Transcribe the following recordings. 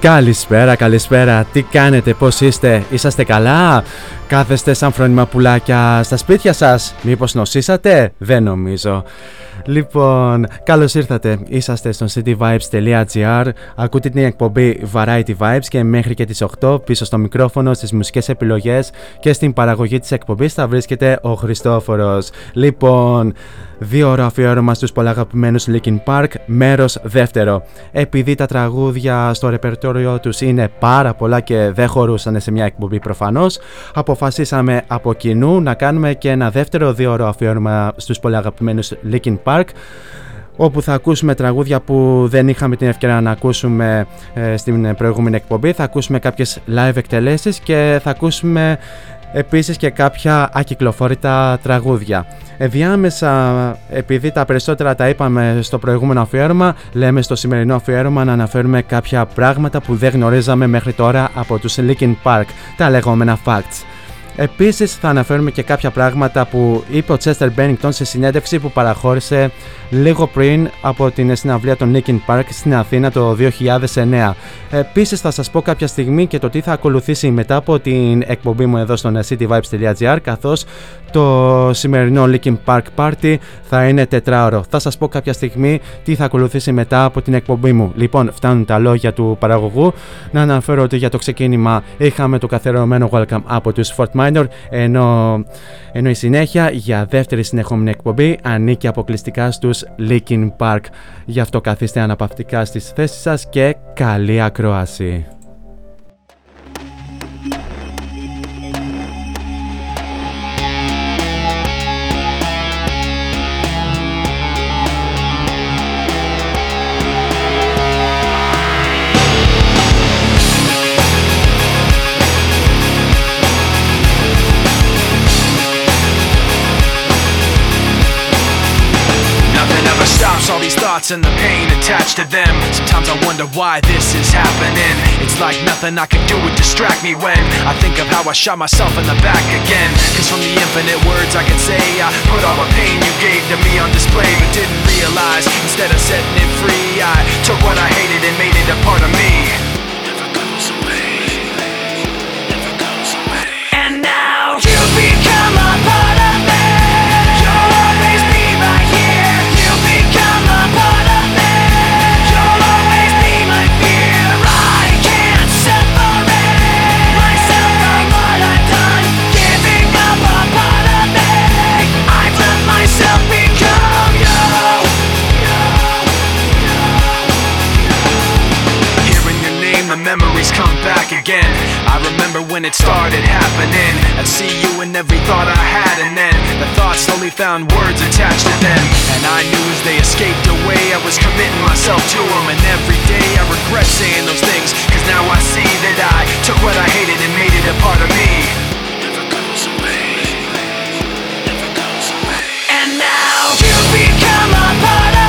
Καλησπέρα, καλησπέρα. Τι κάνετε, πώς είστε, είσαστε καλά, κάθεστε σαν φρόνιμα πουλάκια στα σπίτια σας, μήπως νοσήσατε, δεν νομίζω. Λοιπόν, καλώς ήρθατε, είσαστε στο cityvibes.gr, ακούτε την εκπομπή Variety Vibes και μέχρι και τις 8 πίσω στο μικρόφωνο, στις μουσικές επιλογές και στην παραγωγή της εκπομπής θα βρίσκεται ο Χριστόφορος. Λοιπόν, δύο ώρα αφιέρωμα στους πολλαγαπημένους Linkin Park, μέρος δεύτερο. Επειδή τα τραγούδια στο ρεπερτόριο τους είναι πάρα πολλά και δεν χωρούσαν σε μια εκπομπή προφανώς, αποφασίσαμε από κοινού να κάνουμε και ένα δεύτερο δύο ώρα αφιέρωμα στους πολλαγαπημένους Linkin Park όπου θα ακούσουμε τραγούδια που δεν είχαμε την ευκαιρία να ακούσουμε ε, στην προηγούμενη εκπομπή. Θα ακούσουμε κάποιες live εκτελέσεις και θα ακούσουμε επίσης και κάποια ακυκλοφόρητα τραγούδια. Διάμεσα, επειδή τα περισσότερα τα είπαμε στο προηγούμενο αφιέρωμα, λέμε στο σημερινό αφιέρωμα να αναφέρουμε κάποια πράγματα που δεν γνωρίζαμε μέχρι τώρα από τους Linkin Park, τα λεγόμενα facts. Επίσης θα αναφέρουμε και κάποια πράγματα που είπε ο Chester Bennington σε συνέντευξη που παραχώρησε λίγο πριν από την συναυλία των Linkin Park στην Αθήνα το 2009. Επίσης θα σας πω κάποια στιγμή και το τι θα ακολουθήσει μετά από την εκπομπή μου εδώ στο cityvibes.gr καθώς το σημερινό Linkin Park Party θα είναι τετράωρο. Θα σας πω κάποια στιγμή τι θα ακολουθήσει μετά από την εκπομπή μου. Λοιπόν, φτάνουν τα λόγια του παραγωγού. Να αναφέρω ότι για το ξεκίνημα είχαμε το καθερωμένο welcome από τους Fort Minor, ενώ, ενώ η συνέχεια για δεύτερη συνεχόμενη εκπομπή ανήκει αποκλειστικά στους Linkin Park. Γι' αυτό καθίστε αναπαυτικά στις θέσεις σας και καλή ακρόαση. Thoughts and the pain attached to them. Sometimes I wonder why this is happening. It's like nothing I can do would distract me when I think of how I shot myself in the back again. Cause from the infinite words I can say, I put all the pain you gave to me on display, but didn't realize instead of setting it free, I took what I hated and made it a part of me. memories come back again. I remember when it started happening. I'd see you in every thought I had, and then the thoughts slowly found words attached to them. And I knew as they escaped away, I was committing myself to them. And every day I regret saying those things, cause now I see that I took what I hated and made it a part of me. And now you become a part of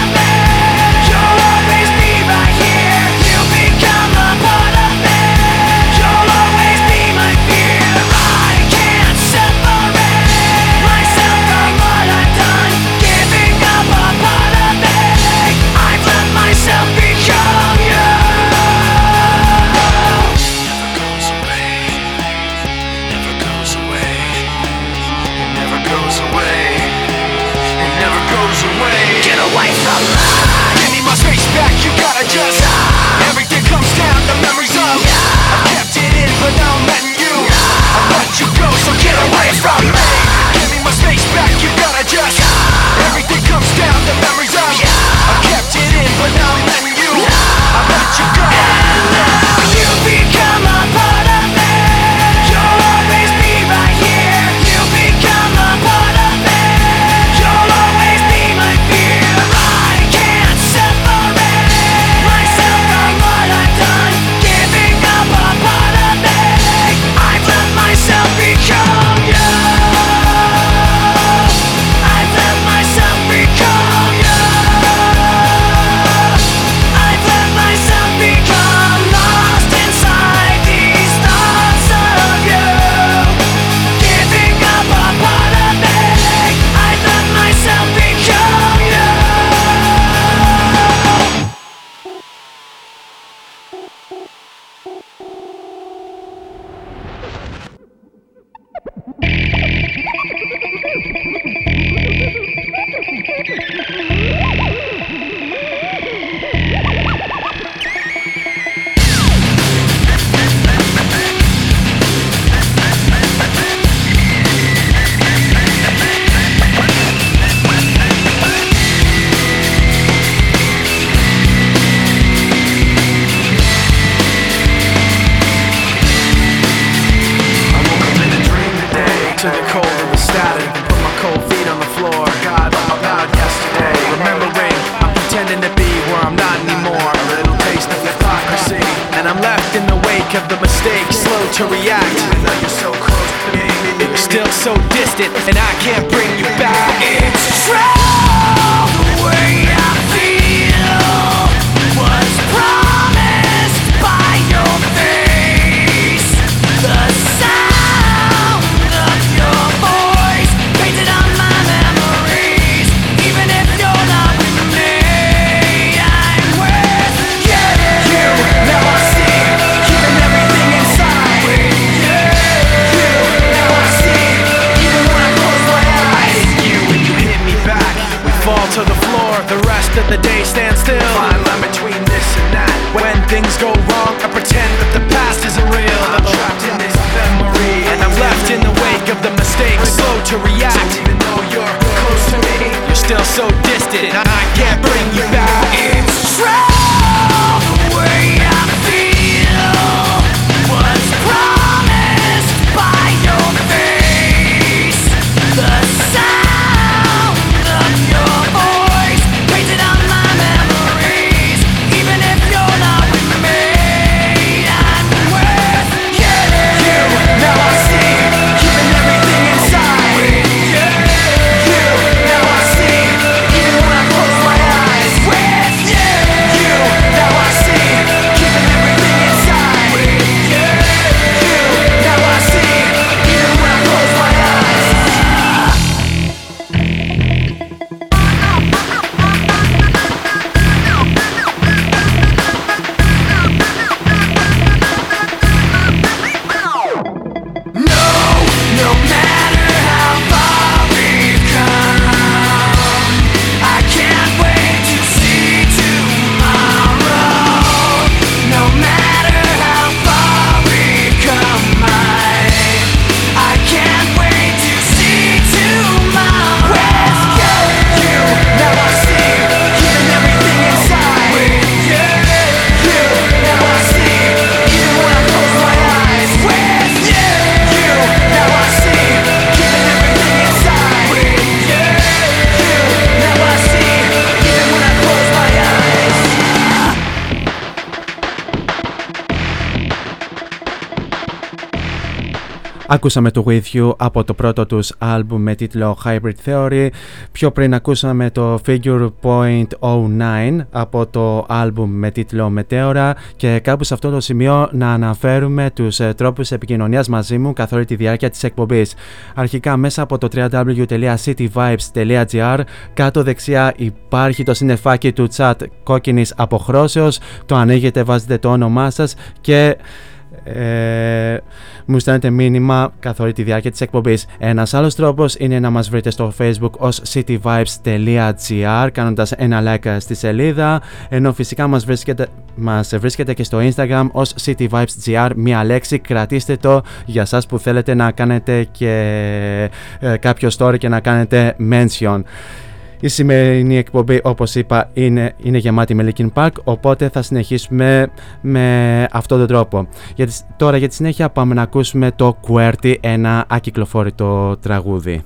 Ακούσαμε το With You από το πρώτο τους άλμπουμ με τίτλο Hybrid Theory. Πιο πριν ακούσαμε το Figure Point 09 από το άλμπουμ με τίτλο Meteora και κάπου σε αυτό το σημείο να αναφέρουμε τους ε, τρόπους επικοινωνίας μαζί μου καθ' όλη τη διάρκεια της εκπομπής. Αρχικά μέσα από το www.cityvibes.gr κάτω δεξιά υπάρχει το συνεφάκι του chat κόκκινης αποχρώσεως, το ανοίγετε, βάζετε το όνομά σας και ε, μου στέλνετε μήνυμα καθ' όλη τη διάρκεια της εκπομπής. Ένας άλλος τρόπος είναι να μας βρείτε στο facebook ως cityvibes.gr κάνοντας ένα like στη σελίδα ενώ φυσικά μας βρίσκεται, μας βρίσκεται και στο instagram ως cityvibes.gr μία λέξη κρατήστε το για σας που θέλετε να κάνετε και ε, κάποιο story και να κάνετε mention. Η σημερινή εκπομπή όπως είπα είναι, είναι γεμάτη με Linkin Park οπότε θα συνεχίσουμε με αυτόν τον τρόπο. Για τώρα για τη συνέχεια πάμε να ακούσουμε το QWERTY, ένα ακυκλοφόρητο τραγούδι.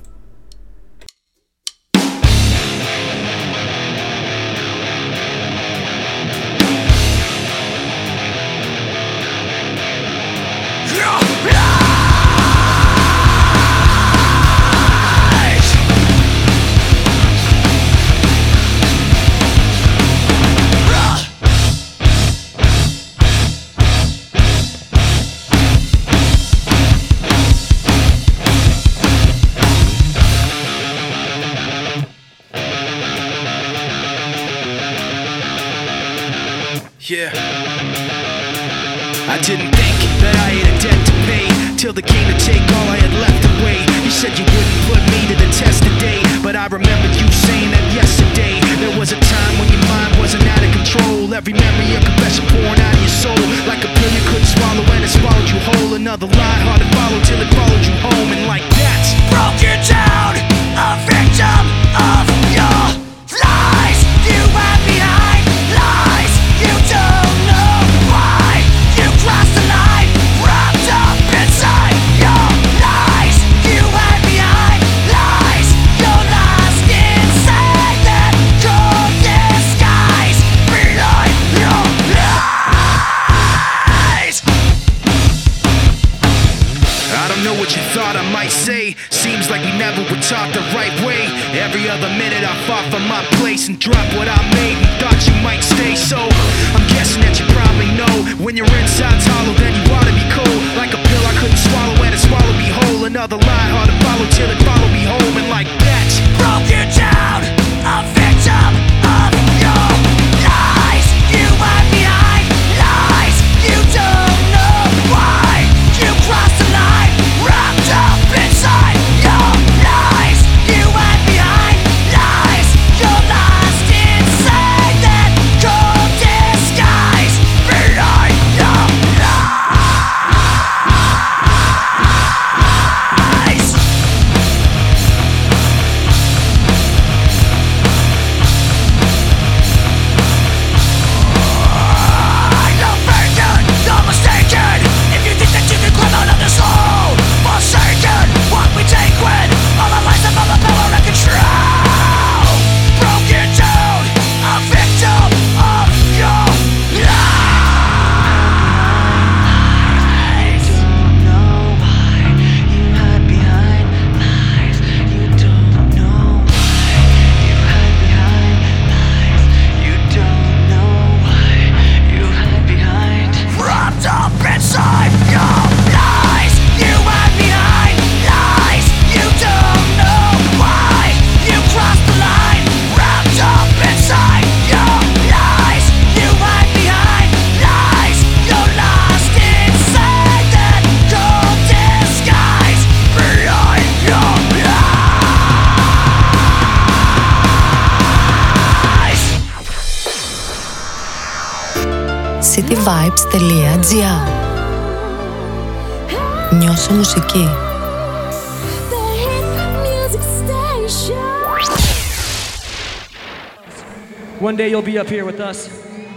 Up here with us,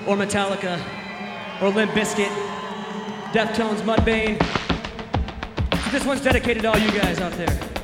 or Metallica, or Limp Bizkit, Deftones, Mudvayne. This one's dedicated to all you guys out there.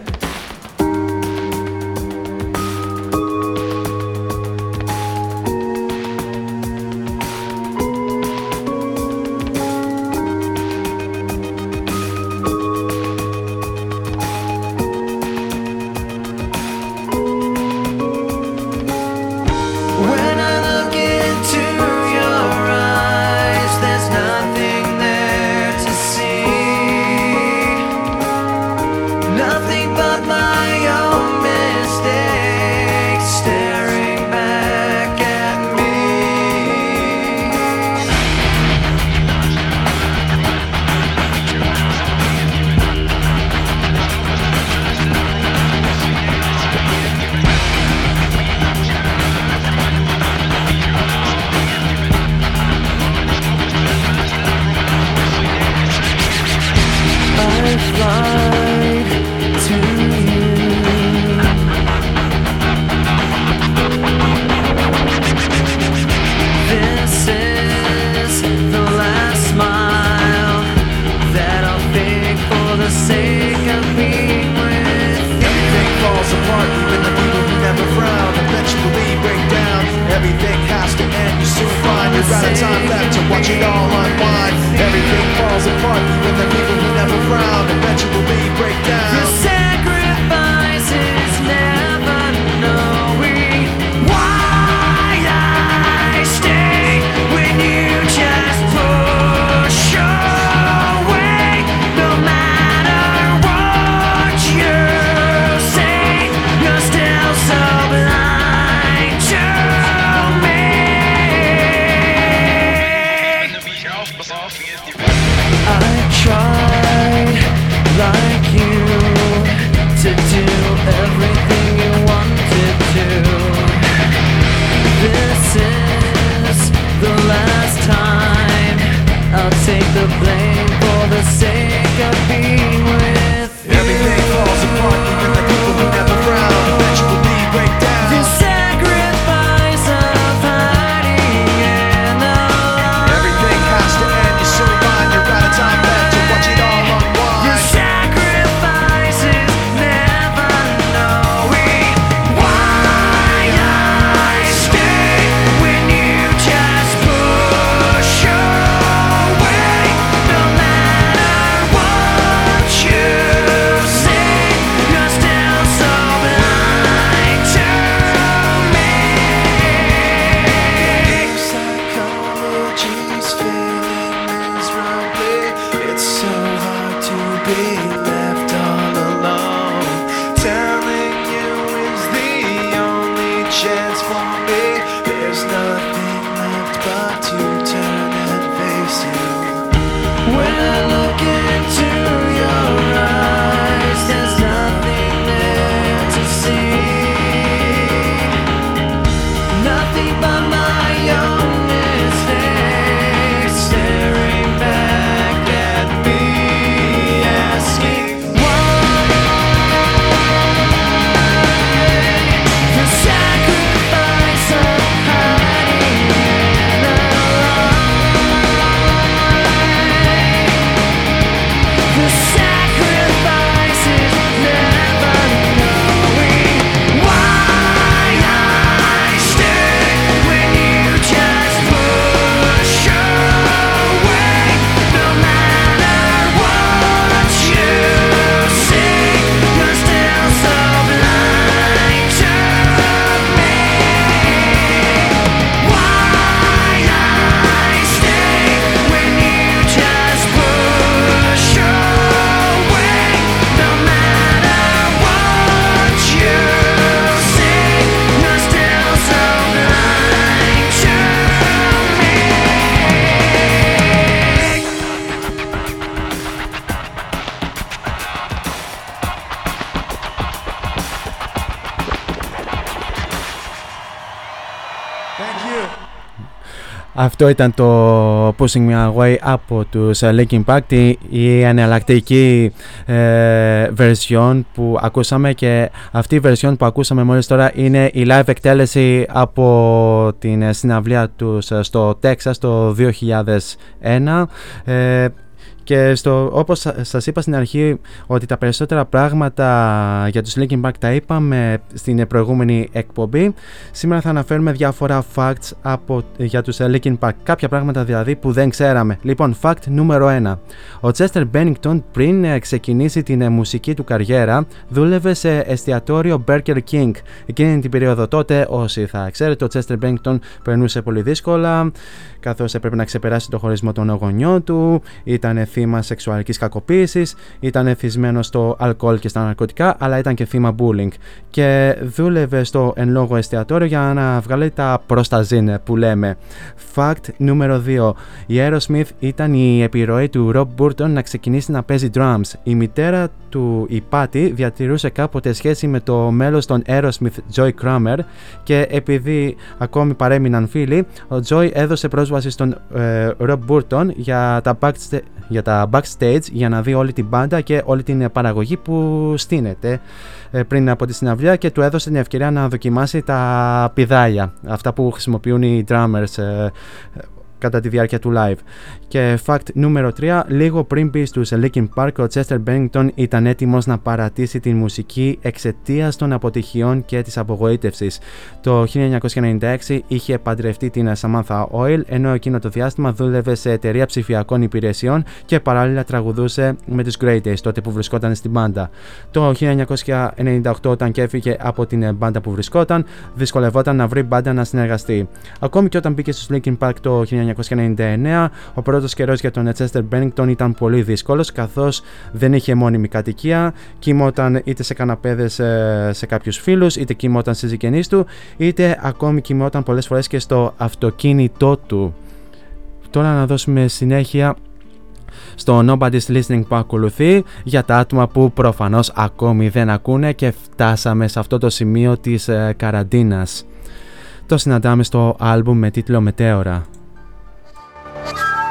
Αυτό ήταν το Pushing Me Away από τους ε, Linkin Park τη- η εναλλακτική ε, version που ακούσαμε και αυτή η version που ακούσαμε μόλις τώρα είναι η live εκτέλεση από την ε, συναυλία τους ε, στο Texas το 2001 ε, και στο, όπως σα- σας είπα στην αρχή ότι τα περισσότερα πράγματα για τους Linkin Park τα είπαμε στην προηγούμενη εκπομπή Σήμερα θα αναφέρουμε διάφορα facts από, για τους ε, Linkin Park. Κάποια πράγματα δηλαδή που δεν ξέραμε. Λοιπόν, fact νούμερο 1. Ο Chester Bennington πριν ε, ξεκινήσει την ε, μουσική του καριέρα δούλευε σε εστιατόριο Burger King. Εκείνη την περίοδο τότε, όσοι θα ξέρετε, ο Chester Bennington περνούσε πολύ δύσκολα καθώς έπρεπε να ξεπεράσει το χωρισμό των γονιών του, ήταν θύμα σεξουαλικής κακοποίησης, ήταν εθισμένο στο αλκοόλ και στα ναρκωτικά, αλλά ήταν και θύμα bullying. Και δούλευε στο εν λόγω εστιατόριο για να βγάλει τα προσταζίν που λέμε. Fact νούμερο 2. Η Aerosmith ήταν η επιρροή του Rob Burton να ξεκινήσει να παίζει drums. Η μητέρα του, η Patty, διατηρούσε κάποτε σχέση με το μέλος των Aerosmith Joy Kramer και επειδή ακόμη παρέμειναν φίλοι, ο Joy έδωσε πρόσβαση στον ε, Rob Burton για τα, backsta- για τα backstage για να δει όλη την μπάντα και όλη την παραγωγή που στείνεται ε, πριν από τη συναυλία και του έδωσε την ευκαιρία να δοκιμάσει τα πηδάλια, αυτά που χρησιμοποιούν οι drummers ε, κατά τη διάρκεια του live. Και fact νούμερο 3, λίγο πριν μπει στους Linkin Park, ο Chester Bennington ήταν έτοιμος να παρατήσει την μουσική εξαιτίας των αποτυχιών και της απογοήτευσης. Το 1996 είχε παντρευτεί την Samantha Oil, ενώ εκείνο το διάστημα δούλευε σε εταιρεία ψηφιακών υπηρεσιών και παράλληλα τραγουδούσε με τους Grey Days, τότε που βρισκόταν στην μπάντα. Το 1998 όταν και έφυγε από την μπάντα που βρισκόταν, δυσκολευόταν να βρει μπάντα να συνεργαστεί. Ακόμη και όταν μπήκε στους Linkin Park το 1999, ο πρώτος καιρός για τον Chester Bennington ήταν πολύ δύσκολος, καθώς δεν είχε μόνιμη κατοικία, κοιμόταν είτε σε καναπέδες ε, σε κάποιους φίλους, είτε κοιμόταν στις συγγενείς του, είτε ακόμη κοιμόταν πολλές φορές και στο αυτοκίνητό του. Τώρα να δώσουμε συνέχεια στο Nobody's Listening που ακολουθεί για τα άτομα που προφανώς ακόμη δεν ακούνε και φτάσαμε σε αυτό το σημείο της ε, καραντίνας. Το συναντάμε στο άλμπουμ με τίτλο Μετέωρα. Bye.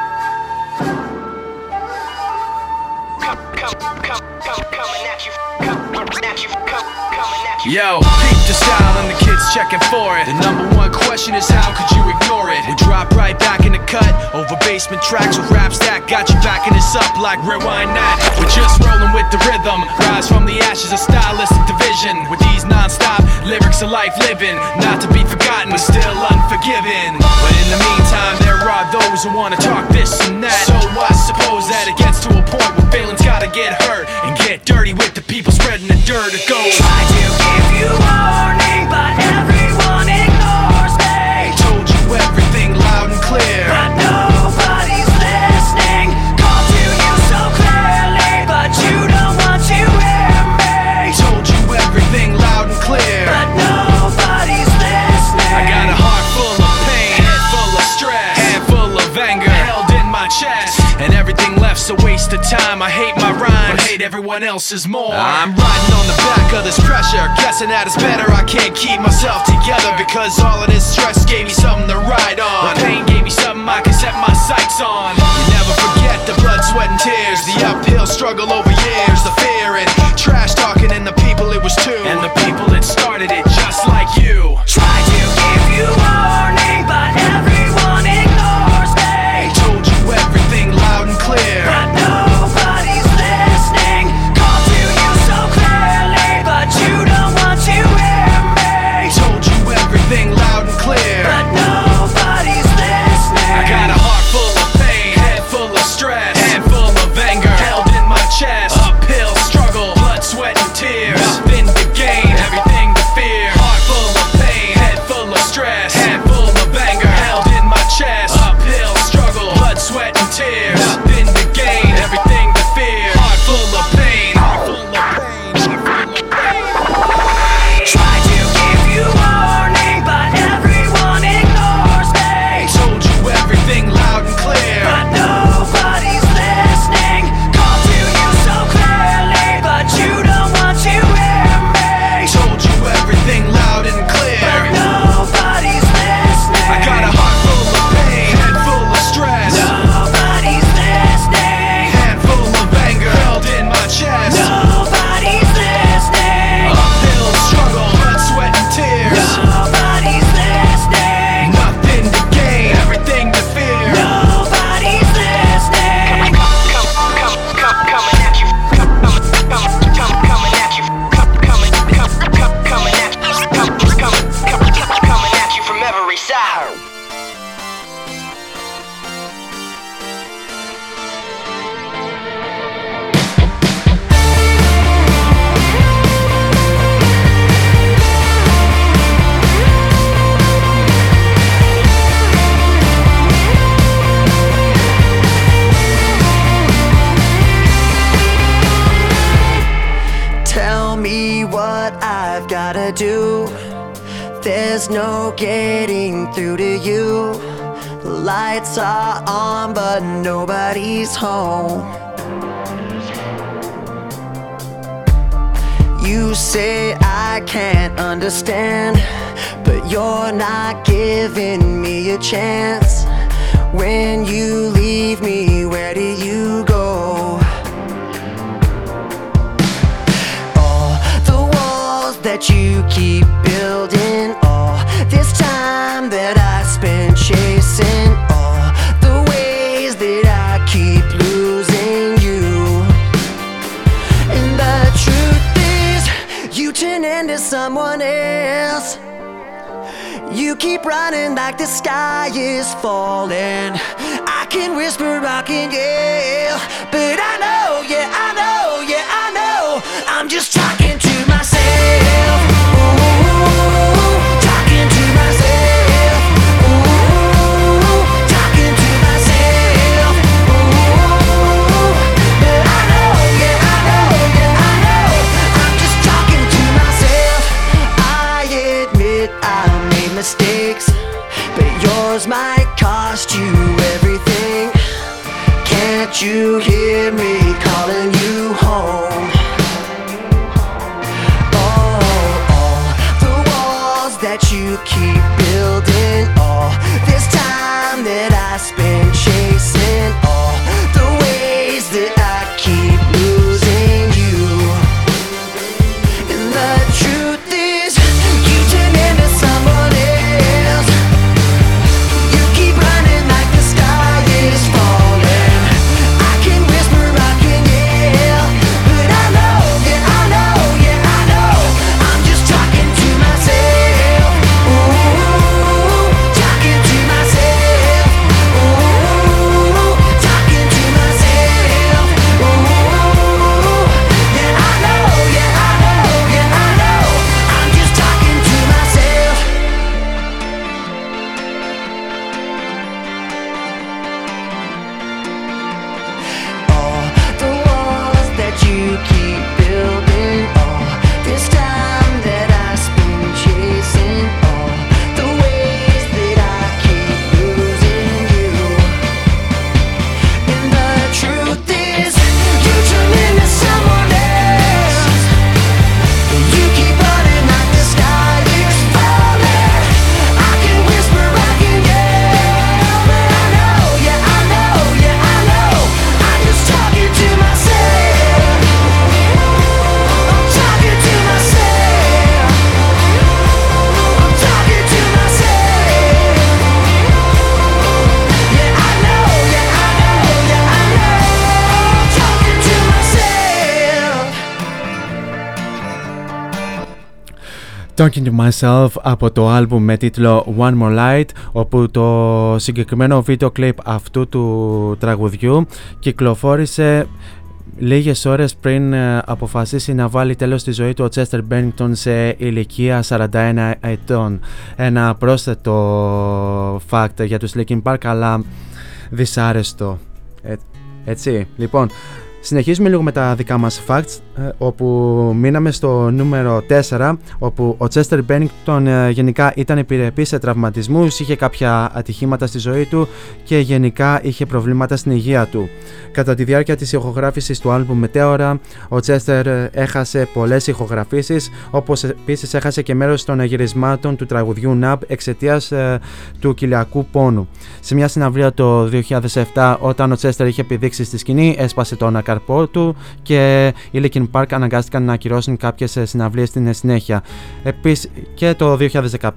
Yo, peep the style and the kids checking for it. The number one question is how could you ignore it? We drop right back in the cut over basement tracks with raps that got you backing us up like rewind that. We're just rolling with the rhythm, rise from the ashes of stylistic division. With these non-stop lyrics of life living, not to be forgotten, but still unforgiven. But in the meantime, there are those who wanna talk this and that. So I suppose that it gets to a point where feelings gotta get hurt and get dirty with the people spreading the dirt. It goes. Try to give you warning, but time. I hate my rhyme, hate everyone else's more. I'm riding on the back of this pressure, guessing that it's better. I can't keep myself together because all of this stress gave me something to ride on. The pain gave me something I can set my sights on. You never forget the blood, sweat, and tears, the uphill struggle over years, the fear and trash talking, and the people it was to, and the people that started it just like you. Try to give you warning, but every Talking to Myself από το άλμπουμ με τίτλο One More Light όπου το συγκεκριμένο βίντεο κλιπ αυτού του τραγουδιού κυκλοφόρησε λίγες ώρες πριν ε, αποφασίσει να βάλει τέλος στη ζωή του ο Chester Bennington σε ηλικία 41 ετών. Ένα πρόσθετο fact για τους Linkin Park αλλά δυσάρεστο. Ε, έτσι, λοιπόν, Συνεχίζουμε λίγο με τα δικά μας facts ε, όπου μείναμε στο νούμερο 4 όπου ο Chester Bennington ε, γενικά ήταν επιρρεπής σε τραυματισμούς, είχε κάποια ατυχήματα στη ζωή του και γενικά είχε προβλήματα στην υγεία του. Κατά τη διάρκεια της ηχογράφησης του άλμπουμ Μετέωρα, ο Chester ε, έχασε πολλές ηχογραφήσεις όπως επίσης έχασε και μέρος των γυρισμάτων του τραγουδιού NAB εξαιτίας του κοιλιακού πόνου. Σε μια συναυλία το 2007 όταν ο Chester είχε επιδείξει στη σκηνή έσπασε το καρπό του και οι Linkin Park αναγκάστηκαν να ακυρώσουν κάποιες συναυλίες στην συνέχεια. Επίσης και το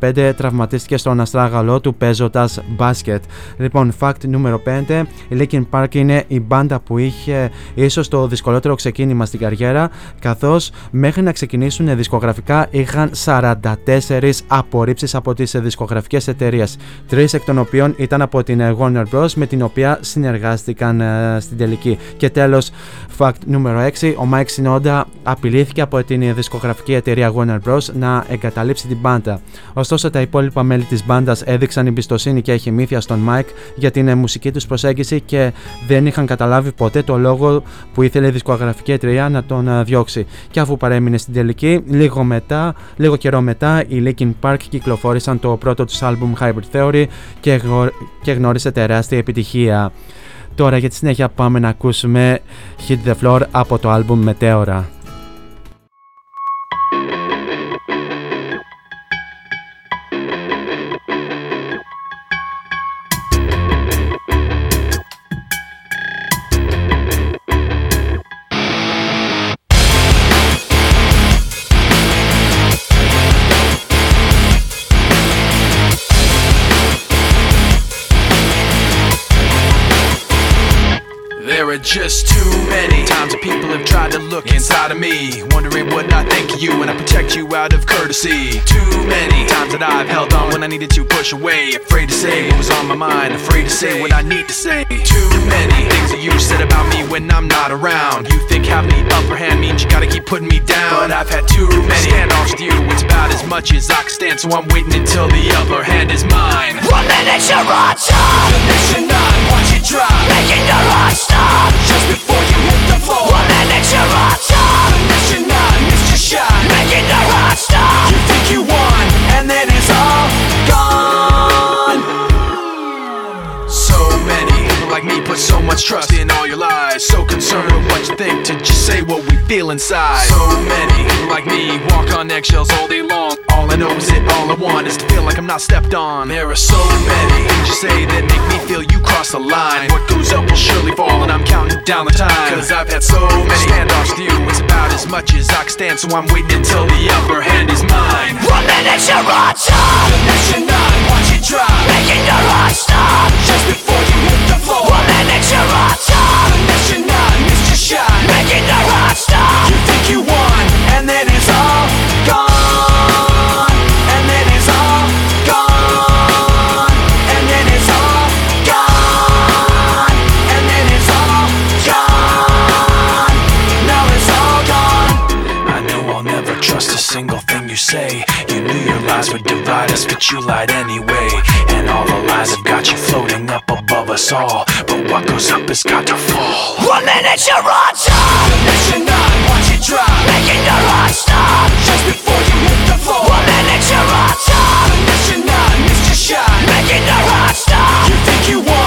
2015 τραυματίστηκε στον αστράγαλό του παίζοντας μπάσκετ. Λοιπόν, fact νούμερο 5. Η Linkin Park είναι η μπάντα που είχε ίσως το δυσκολότερο ξεκίνημα στην καριέρα, καθώς μέχρι να ξεκινήσουν δισκογραφικά είχαν 44 απορρίψεις από τις δισκογραφικές εταιρείες. Τρεις εκ των οποίων ήταν από την Warner Bros. με την οποία συνεργάστηκαν ε, στην τελική. Και τέλος, Fact νούμερο 6. Ο Mike Shinoda απειλήθηκε από την δισκογραφική εταιρεία Warner Bros. να εγκαταλείψει την μπάντα. Ωστόσο, τα υπόλοιπα μέλη της μπάντας έδειξαν εμπιστοσύνη και εχημήθεια στον Mike για την μουσική τους προσέγγιση και δεν είχαν καταλάβει ποτέ το λόγο που ήθελε η δισκογραφική εταιρεία να τον διώξει. Και αφού παρέμεινε στην τελική, λίγο, μετά, λίγο καιρό μετά, οι Linkin Park κυκλοφόρησαν το πρώτο τους άλμπουμ Hybrid Theory και, και γνώρισε τεράστια επιτυχία. Τώρα για τη συνέχεια πάμε να ακούσουμε Hit the Floor από το άλμπουμ Meteora. Just too many times that people have tried to look inside of me, wondering what I think of you when I protect you out of courtesy. Too many times that I've held on when I needed to push away, afraid to say what was on my mind, afraid to say what I need to say. Too many things that you said about me when I'm not around. You think having the upper hand means you gotta keep putting me down, but I've had too many standoffs with you. It's about as much as I can stand, so I'm waiting until the upper hand is mine. One minute you're on top, the next you're. Watch it drop, making the feel inside. So many like me walk on eggshells all day long. All I know is that all I want is to feel like I'm not stepped on. There are so many things you say that make me feel you cross the line. What goes up will surely fall, and I'm counting down the time. Cause I've had so many standoffs with you. It's about as much as I can stand, so I'm waiting until the upper hand is mine. One minute you're on top, the next you're not. Watch it drop, making the rush stop. Just before you hit the floor, one minute you're on top, the next you're not. Shot, making the rush stop. You think you won, and then it's all gone. And then it's all gone. And then it's all gone. And then it's all gone. Now it's all gone. I know I'll never trust a single thing you say. You knew your lies would divide us, but you lied anyway. And all the lies have got you floating up above us all. But what goes up has got to fall. One minute you're on top, The next you're not. Watch it drop. making the rush stop. Just before you hit the floor. One minute you're on top, The next you're not. Missed your shot. making the rush stop. You think you won,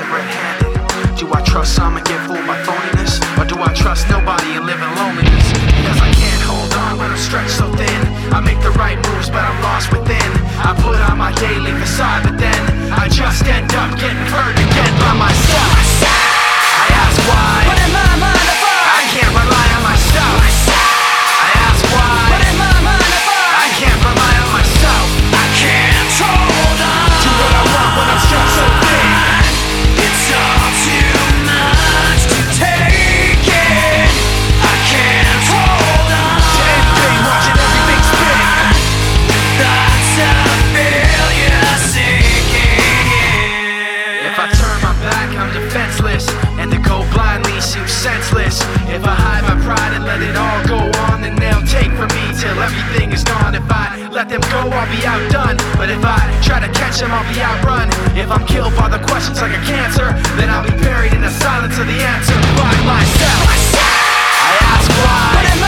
catch them red handed? Do I trust some and get fooled by phoniness? Or do I trust nobody and live in loneliness? Because I can't hold on when I'm stretched so thin. I make the right moves, but I'm lost within. I put on my daily facade, but then I just end up getting hurt again by myself. Let them go, I'll be outdone. But if I try to catch them, I'll be outrun. If I'm killed by the questions like a cancer, then I'll be buried in the silence of the answer by myself. I ask why.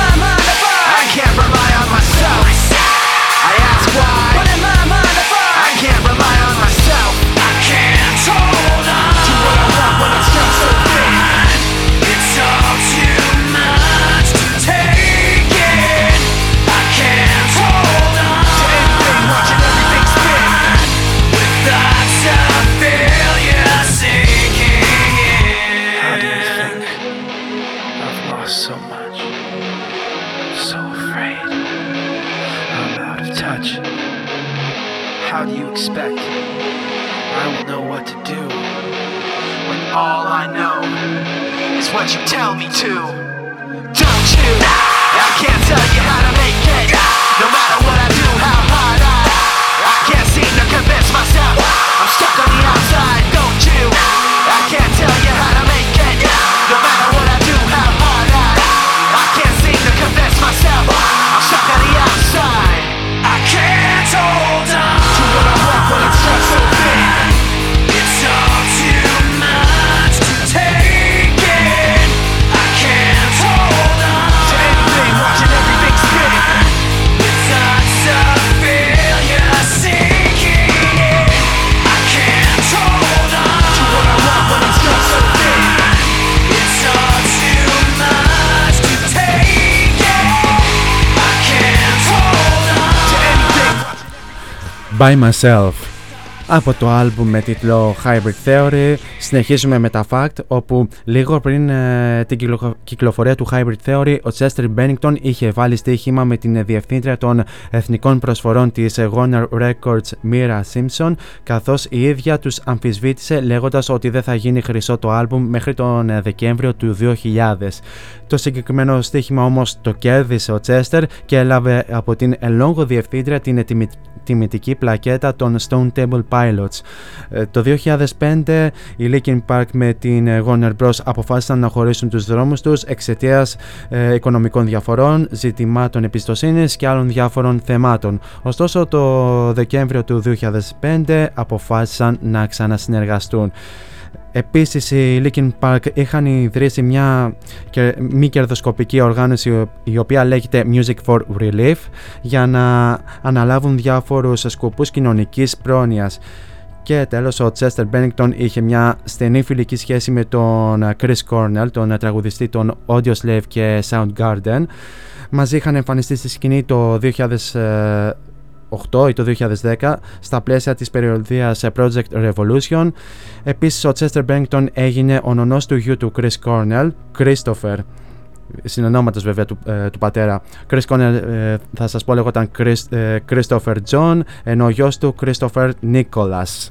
By Myself από το άλμπουμ με τίτλο Hybrid Theory συνεχίζουμε με τα fact όπου λίγο πριν ε, την κυκλο- κυκλοφορία του Hybrid Theory ο Chester Bennington είχε βάλει στοίχημα με την διευθύντρια των εθνικών προσφορών της Warner Records Mira Simpson καθώς η ίδια τους αμφισβήτησε λέγοντας ότι δεν θα γίνει χρυσό το άλμπουμ μέχρι τον ε, Δεκέμβριο του 2000. Το συγκεκριμένο στοίχημα όμως το κέρδισε ο Chester και έλαβε από την ελόγω διευθύντρια την τιμή- τιμητική πλακέτα των Stone Table Pilots. Ε, Το 2005 οι Linkin Park με την ε, Warner Bros. αποφάσισαν να χωρίσουν τους δρόμους τους εξαιτίας ε, οικονομικών διαφορών, ζητημάτων εμπιστοσύνης και άλλων διάφορων θεμάτων. Ωστόσο το Δεκέμβριο του 2005 αποφάσισαν να ξανασυνεργαστούν. Επίσης οι Linkin Park είχαν ιδρύσει μια και- μη κερδοσκοπική οργάνωση η οποία λέγεται Music for Relief για να αναλάβουν διάφορους σκοπούς κοινωνικής πρόνοιας. Και τέλος ο Chester Bennington είχε μια στενή φιλική σχέση με τον Chris Cornell, τον τραγουδιστή των Audioslave και Soundgarden. Μαζί είχαν εμφανιστεί στη σκηνή το 2008 ή το 2010 στα πλαίσια της περιοδίας Project Revolution. Επίσης ο Chester Bennington έγινε ο νονός του γιου του Chris Cornell, Christopher συνονόματος βέβαια του, ε, του πατέρα. Chris Cornell ε, θα σας πω λεγόταν Chris, ε, Christopher John ενώ ο γιος του Christopher Nicholas.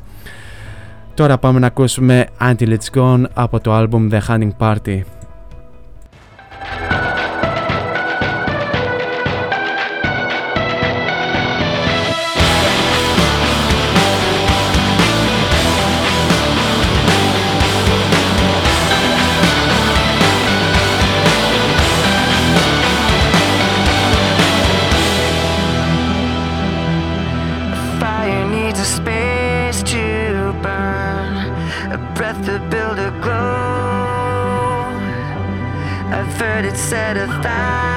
Τώρα πάμε να ακούσουμε Until It's Gone από το άλμπουμ The Hunting Party said a thousand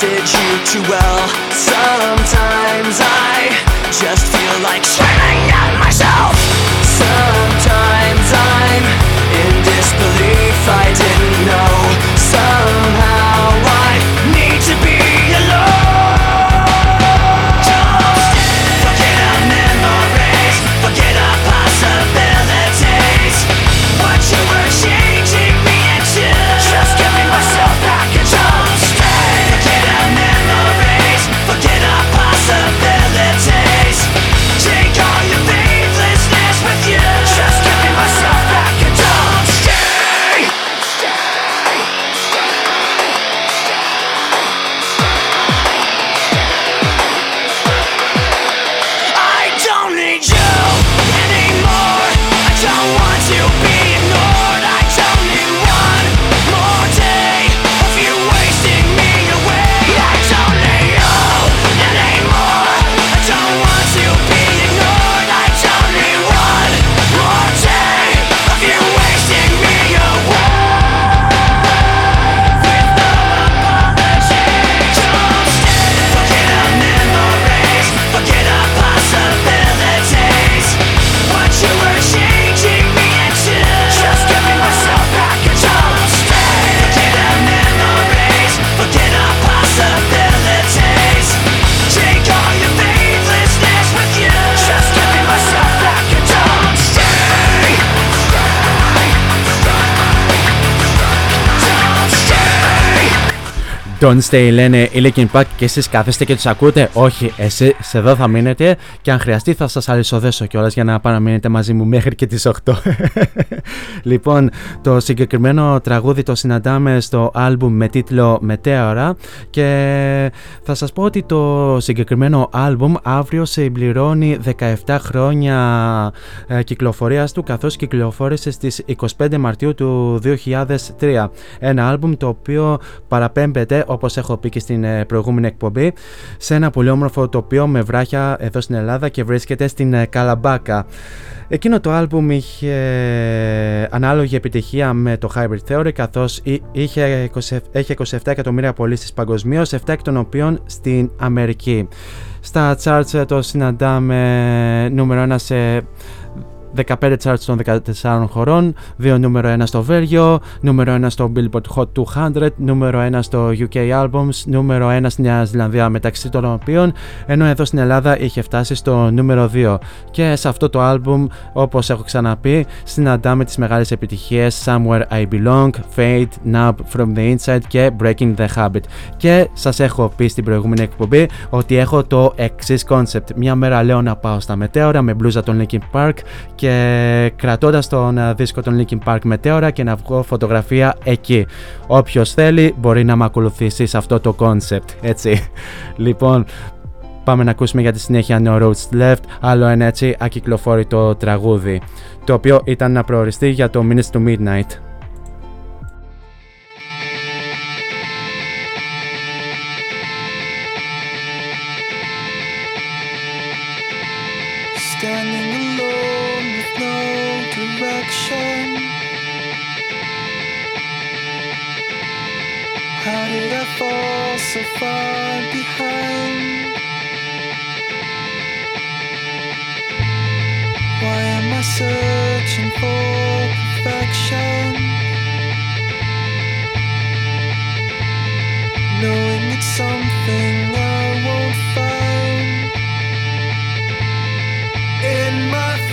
trusted you too well. Don't Stay λένε οι Linkin Park και εσείς κάθεστε και τους ακούτε. Όχι, εσείς εδώ θα μείνετε και αν χρειαστεί θα σας αλυσοδέσω κιόλας για να παραμείνετε μαζί μου μέχρι και τις 8. λοιπόν, το συγκεκριμένο τραγούδι το συναντάμε στο άλμπουμ με τίτλο Μετέωρα και θα σας πω ότι το συγκεκριμένο άλμπουμ αύριο συμπληρώνει 17 χρόνια ε, κυκλοφορίας του καθώς κυκλοφόρησε στις 25 Μαρτίου του 2003. Ένα άλμπουμ το οποίο παραπέμπεται όπως έχω πει και στην ε, προηγούμενη εκπομπή σε ένα πολύ όμορφο τοπίο με βράχια εδώ στην Ελλάδα και βρίσκεται στην ε, Καλαμπάκα. Εκείνο το άλμπουμ είχε ανάλογη επιτυχία με το Hybrid Theory καθώς είχε 20, έχει 27 εκατομμύρια πωλήσεις παγκοσμίως, 7 εκ των οποίων στην Αμερική. Στα charts ε, το συναντάμε νούμερο 1 σε 15 charts των 14 χωρών, 2 νούμερο 1 στο Βέλγιο, νούμερο 1 στο Billboard Hot 200, νούμερο 1 στο UK Albums, νούμερο 1 στη Νέα Ζηλανδία μεταξύ των οποίων, ενώ εδώ στην Ελλάδα είχε φτάσει στο νούμερο 2. Και σε αυτό το album, όπως έχω ξαναπεί, συναντάμε τις μεγάλες επιτυχίες Somewhere I Belong, Fade, Nub, From the Inside και Breaking the Habit. Και σας έχω πει στην προηγούμενη εκπομπή ότι έχω το εξής concept. Μια μέρα λέω να πάω στα μετέωρα με μπλούζα των Linkin Park και κρατώντας τον ε, δίσκο των Linkin Park Meteora και να βγω φωτογραφία εκεί. Όποιος θέλει μπορεί να με ακολουθήσει σε αυτό το concept, έτσι. Λοιπόν, πάμε να ακούσουμε για τη συνέχεια No Roads Left, άλλο ένα έτσι ακυκλοφόρητο τραγούδι, το οποίο ήταν να προοριστεί για το Minutes to Midnight. So far behind? Why am I searching for perfection? Knowing it's something I won't find. In my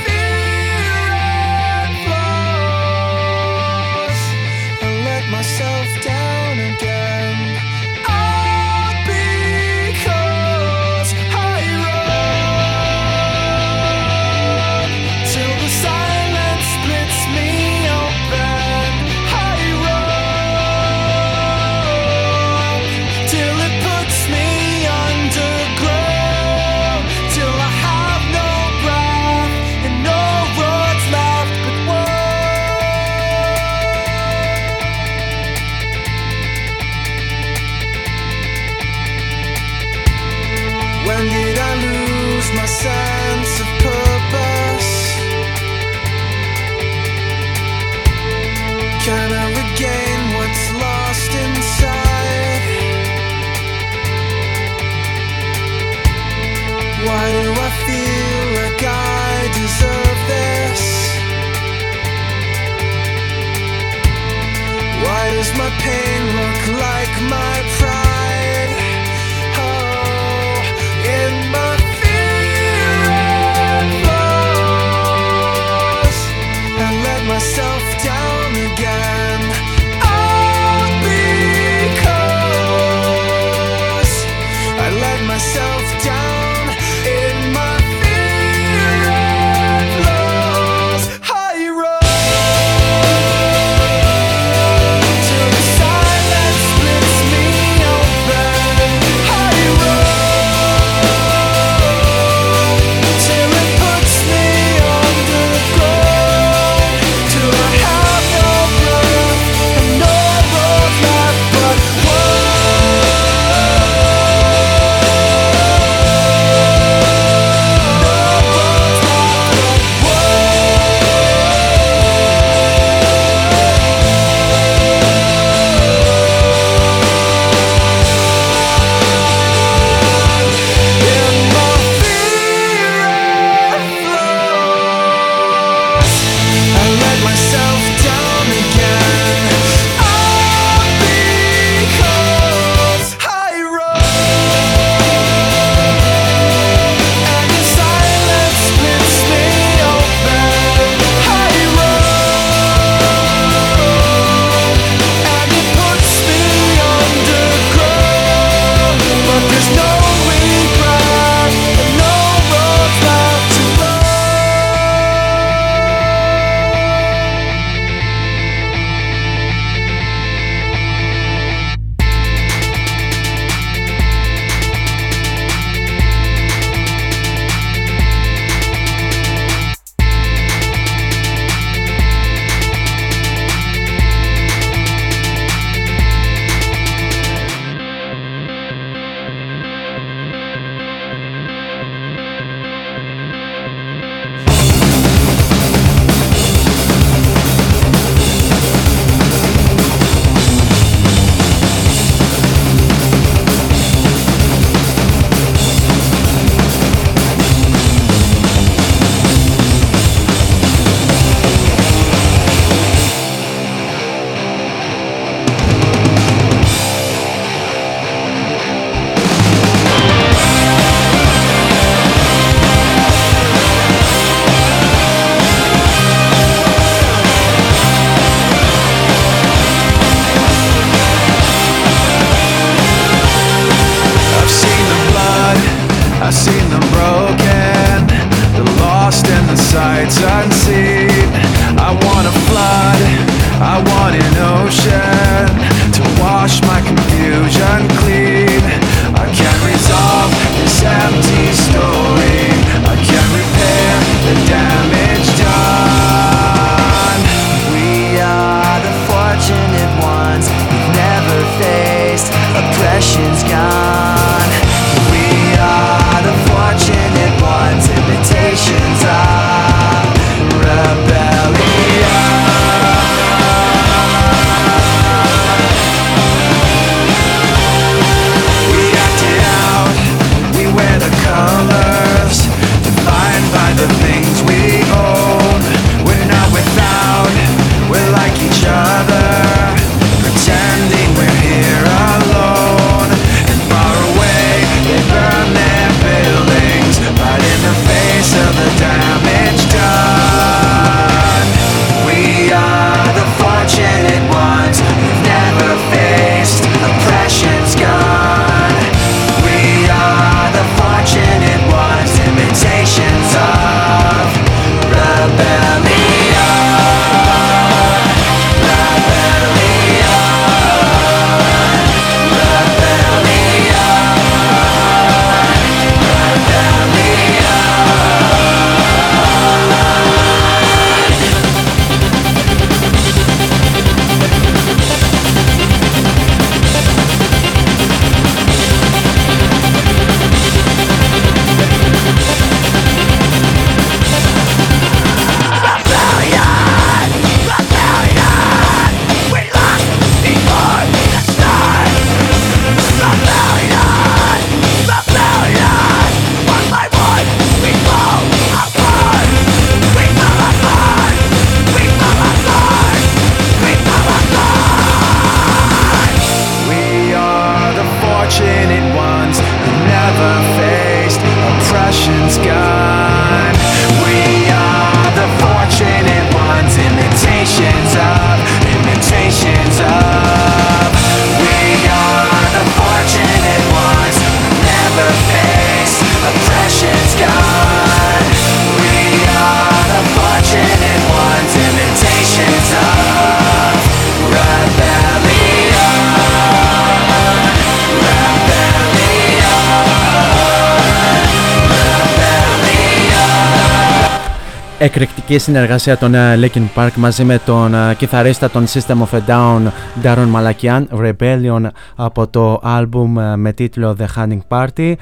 Εκρηκτική συνεργασία των ε, Linkin Park μαζί με τον ε, κιθαρίστα των System of a Down Darren Malakian Rebellion από το άλμπουμ ε, με τίτλο The Hunting Party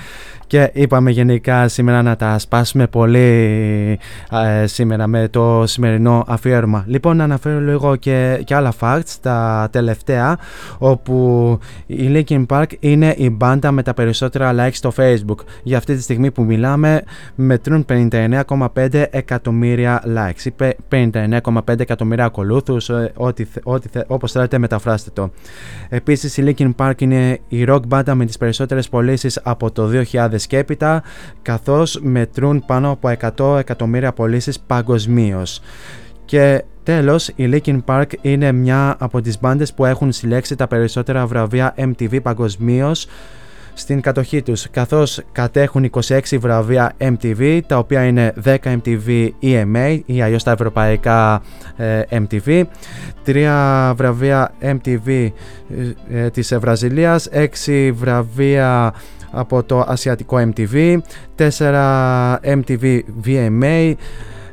και είπαμε γενικά σήμερα να τα σπάσουμε πολύ ε, σήμερα με το σημερινό αφιέρωμα. Λοιπόν να αναφέρω λίγο και, και άλλα facts τα τελευταία όπου η Linkin Park είναι η μπάντα με τα περισσότερα likes στο facebook. Για αυτή τη στιγμή που μιλάμε μετρούν 59,5 εκατομμύρια likes ή πε- 59,5 εκατομμύρια ακολούθους ε, ό,τι, θε- ό,τι, θε- όπως θέλετε μεταφράστε το. Επίσης η Linkin Park είναι η rock μπάντα με τις περισσότερες πωλήσεις από το 2000 και έπειτα καθώς μετρούν πάνω από 100 εκατομμύρια πωλήσεις παγκοσμίως. Και τέλος, η Linkin Park είναι μια από τις μπάντες που έχουν συλλέξει τα περισσότερα βραβεία MTV παγκοσμίως στην κατοχή τους, καθώς κατέχουν 26 βραβεία MTV, τα οποία είναι 10 MTV EMA ή αλλιώς τα ευρωπαϊκά ε, MTV, 3 βραβεία MTV ε, ε, της Βραζιλίας, 6 βραβεία από το ασιατικό MTV, 4 MTV VMA,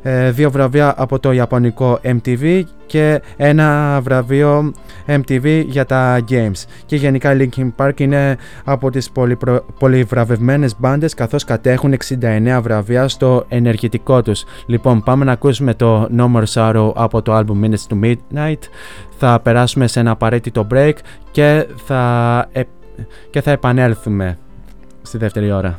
ε, δύο βραβεία από το Ιαπωνικό MTV και ένα βραβείο MTV για τα Games. Και γενικά η Linkin Park είναι από τις πολυπρο... πολυβραβευμένες μπάντες καθώς κατέχουν 69 βραβεία στο ενεργητικό τους. Λοιπόν πάμε να ακούσουμε το No More Sorrow από το album Minutes to Midnight. Θα περάσουμε σε ένα απαραίτητο break και θα, ε, και θα επανέλθουμε στη δεύτερη ώρα.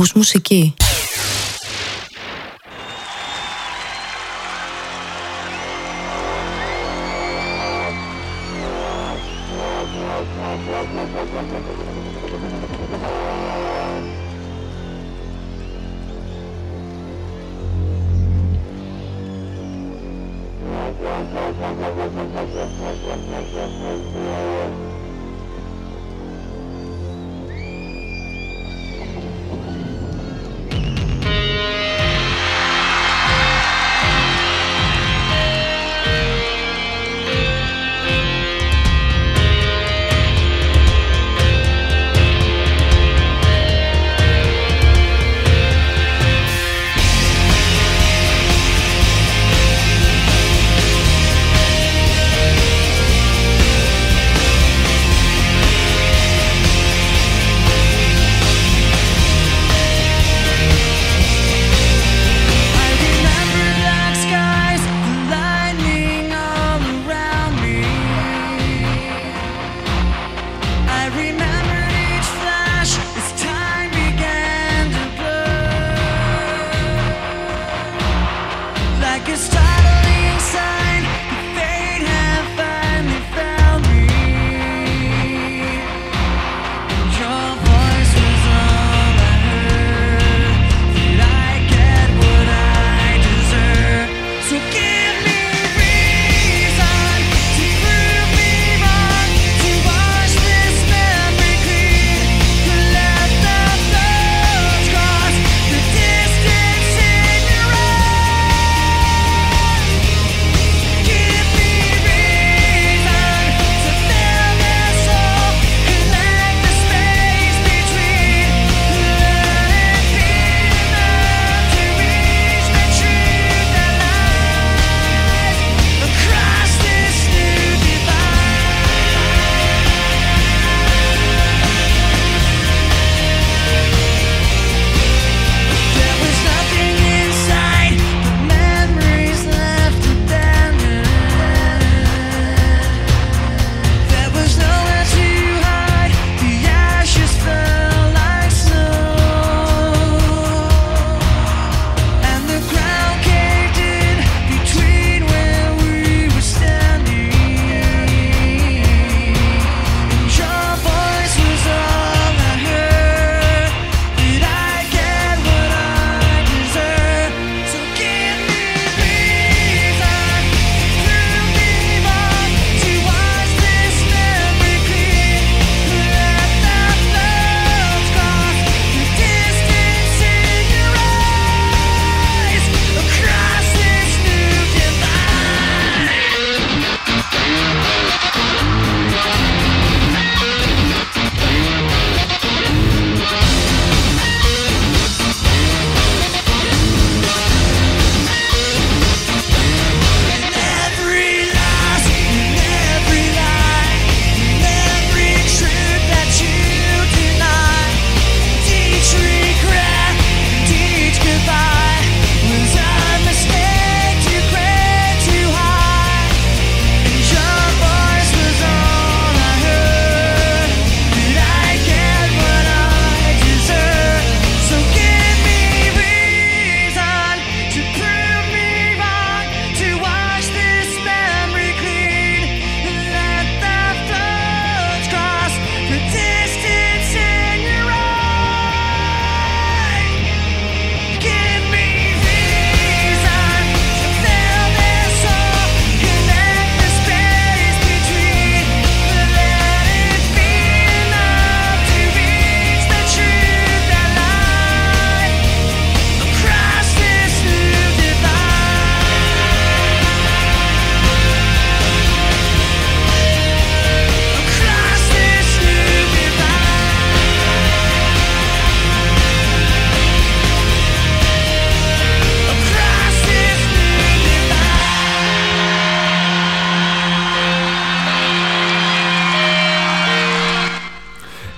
Ακούς μουσική.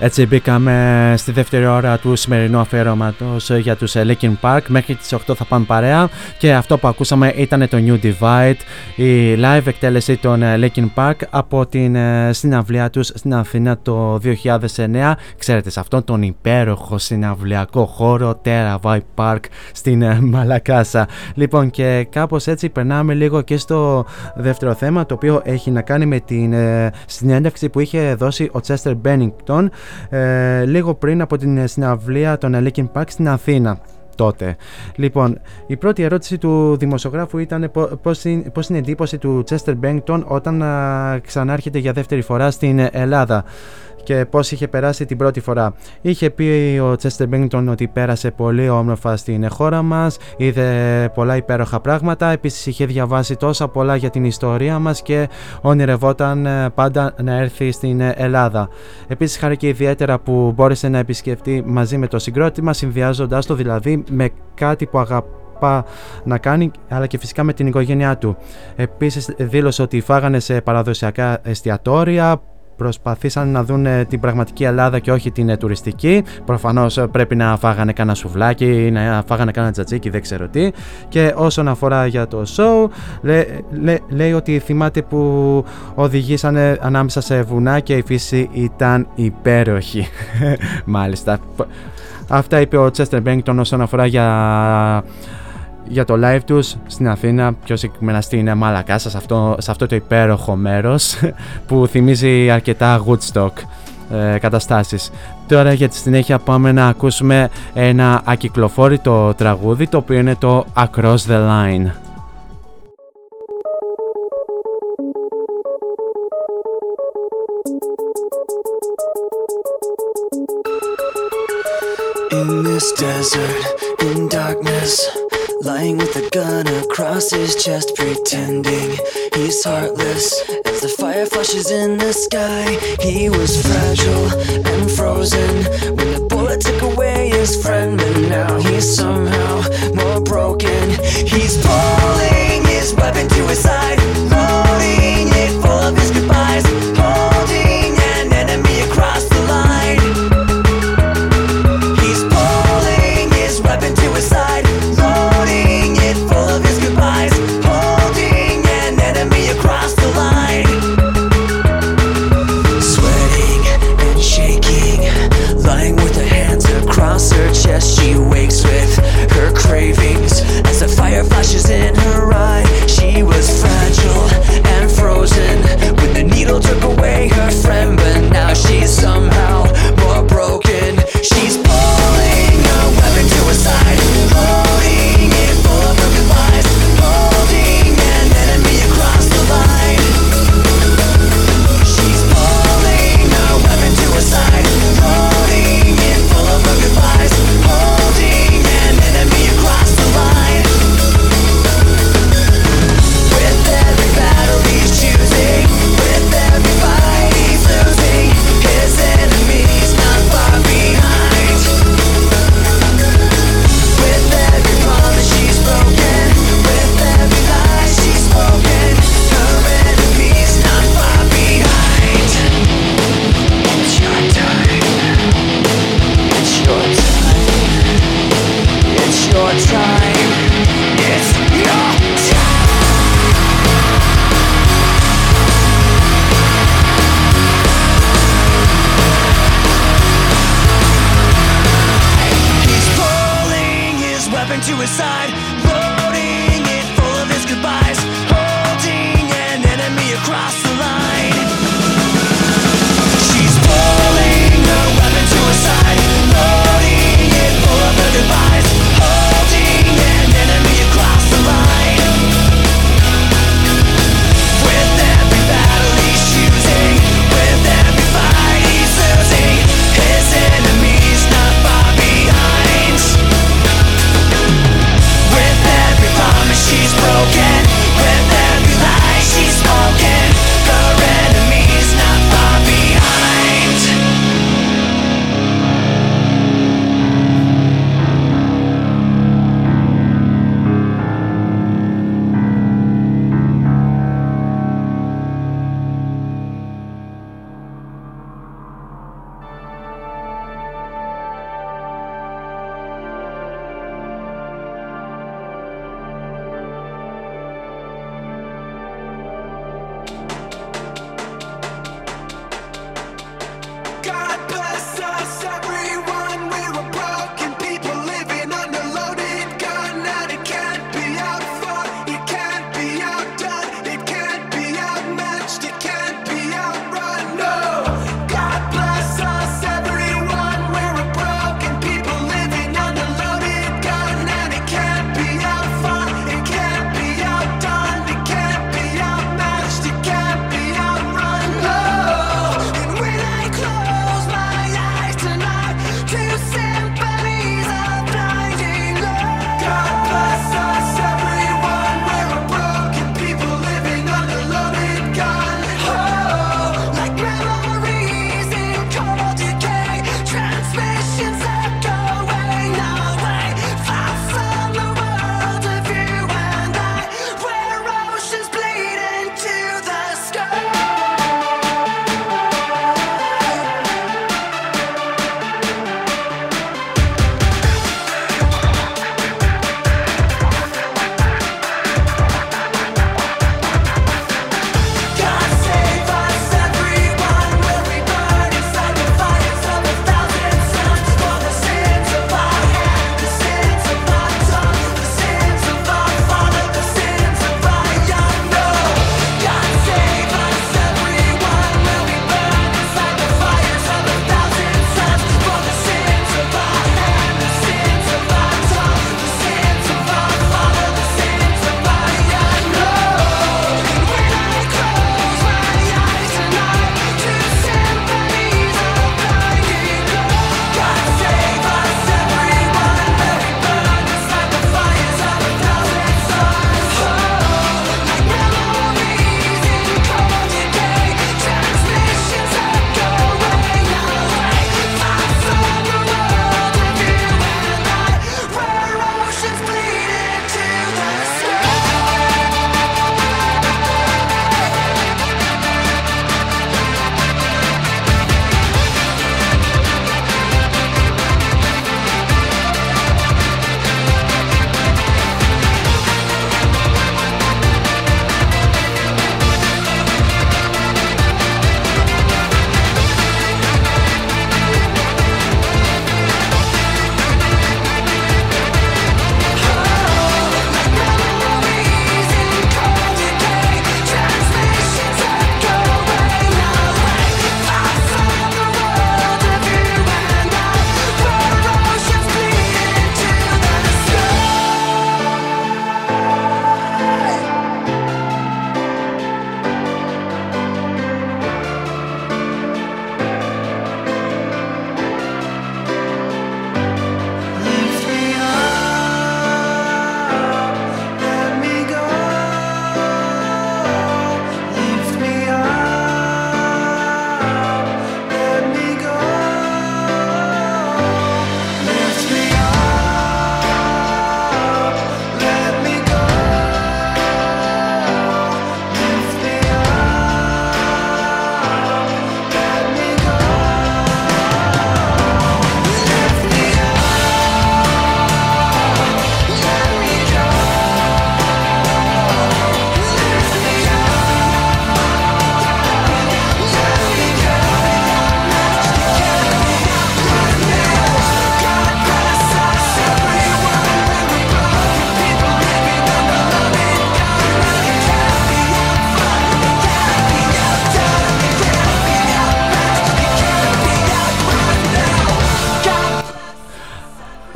Έτσι μπήκαμε στη δεύτερη ώρα του σημερινού αφιερώματος για τους ε, Linkin Park. Μέχρι τις 8 θα πάμε παρέα και αυτό που ακούσαμε ήταν το New Divide, η live εκτέλεση των ε, Linkin Park από την ε, συναυλία τους στην Αθήνα το 2009. Ξέρετε, σε αυτόν τον υπέροχο συναυλιακό χώρο Terra Vibe Park στην ε, Μαλακάσα. Λοιπόν και κάπως έτσι περνάμε λίγο και στο δεύτερο θέμα το οποίο έχει να κάνει με την ε, συνέντευξη που είχε δώσει ο Chester Bennington ε, λίγο πριν από την συναυλία των Linkin Park στην Αθήνα τότε. Λοιπόν, η πρώτη ερώτηση του δημοσιογράφου ήταν πο- πώς είναι, πώς είναι η εντύπωση του Chester Bennington όταν α, ξανάρχεται για δεύτερη φορά στην Ελλάδα και πώς είχε περάσει την πρώτη φορά. Είχε πει ο Chester Bennington ότι πέρασε πολύ όμορφα στην χώρα μας, είδε πολλά υπέροχα πράγματα, επίσης είχε διαβάσει τόσα πολλά για την ιστορία μας και ονειρευόταν ε, πάντα να έρθει στην ε, Ελλάδα. Επίσης χάρηκε ιδιαίτερα που μπόρεσε να επισκεφτεί μαζί με το συγκρότημα, συνδυάζοντάς το δηλαδή με κάτι που αγαπά να κάνει, αλλά και φυσικά με την οικογένειά του. Επίσης δήλωσε ότι φάγανε σε παραδοσιακά εστιατόρια, προσπαθήσαν να δουν ε, την πραγματική Ελλάδα και όχι την ε, τουριστική. Προφανώς πρέπει να φάγανε κανένα σουβλάκι, να φάγανε κανένα τζατζίκι, δεν ξέρω τι. Και όσον αφορά για το show, λέ- λέ- λέει ότι θυμάται που οδηγήσανε ανάμεσα σε βουνά και η φύση ήταν υπέροχη. Μάλιστα. Αυτά είπε ο Chester Bennington όσον αφορά για για το live τους στην Αθήνα, πιο συγκεκριμένα στην Μαλακάσα, σε αυτό, σε αυτό το υπέροχο μέρος που θυμίζει αρκετά Woodstock ε, καταστάσεις. Τώρα για τη συνέχεια πάμε να ακούσουμε ένα ακυκλοφόρητο τραγούδι το οποίο είναι το Across the Line. In this desert, in darkness, lying with a gun across his chest, pretending he's heartless. As the fire flashes in the sky, he was fragile and frozen when the bullet took away his friend, but now he's somehow more broken. He's pulling his weapon to his side,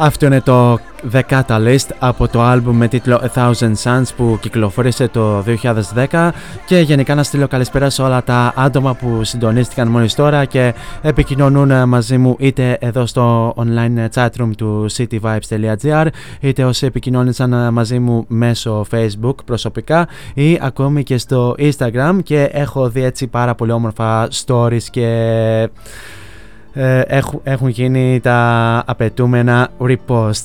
Αυτό είναι το The Catalyst από το άλμπουμ με τίτλο A Thousand Suns που κυκλοφόρησε το 2010 και γενικά να στείλω καλησπέρα σε όλα τα άτομα που συντονίστηκαν μόλις τώρα και επικοινωνούν μαζί μου είτε εδώ στο online chatroom του cityvibes.gr είτε όσοι επικοινώνησαν μαζί μου μέσω facebook προσωπικά ή ακόμη και στο instagram και έχω δει έτσι πάρα πολύ όμορφα stories και ε, έχουν, έχουν γίνει τα απαιτούμενα repost.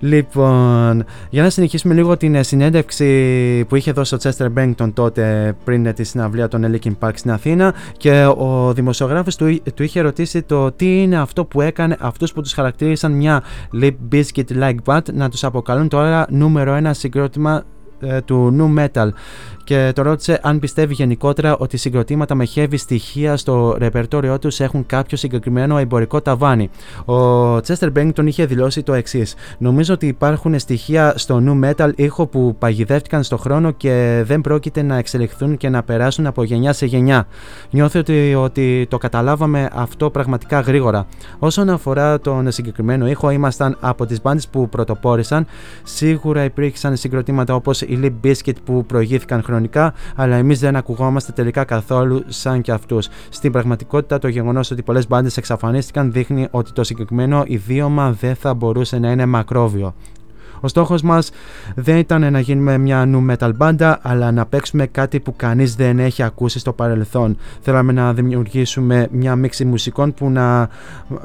Λοιπόν, για να συνεχίσουμε λίγο την ε, συνέντευξη που είχε δώσει ο Chester Bennington τότε πριν ε, τη συναυλία των Linkin Park στην Αθήνα και ο δημοσιογράφος του, του είχε ρωτήσει το τι είναι αυτό που έκανε αυτούς που τους χαρακτήρισαν μια Lip Biscuit-like band να τους αποκαλούν τώρα νούμερο ένα συγκρότημα ε, του nu metal και το ρώτησε αν πιστεύει γενικότερα ότι συγκροτήματα με heavy στοιχεία στο ρεπερτόριό τους έχουν κάποιο συγκεκριμένο εμπορικό ταβάνι. Ο Chester Bennington είχε δηλώσει το εξής: Νομίζω ότι υπάρχουν στοιχεία στο nu metal ήχο που παγιδεύτηκαν στο χρόνο και δεν πρόκειται να εξελιχθούν και να περάσουν από γενιά σε γενιά. Νιώθω ότι, ότι το καταλάβαμε αυτό πραγματικά γρήγορα. Όσον αφορά τον συγκεκριμένο ήχο, ήμασταν από τις μπάντε που πρωτοπόρησαν. Σίγουρα υπήρξαν συγκροτήματα όπως η Lip Biscuit που προηγήθηκαν χρονικά, αλλά εμείς δεν ακουγόμαστε τελικά καθόλου σαν και αυτούς. Στην πραγματικότητα, το γεγονός ότι πολλές μπάντες εξαφανίστηκαν δείχνει ότι το συγκεκριμένο ιδίωμα δεν θα μπορούσε να είναι μακρόβιο. Ο στόχος μας δεν ήταν να γίνουμε μια nu metal μπάντα, αλλά να παίξουμε κάτι που κανείς δεν έχει ακούσει στο παρελθόν. Θέλαμε να δημιουργήσουμε μια μίξη μουσικών που να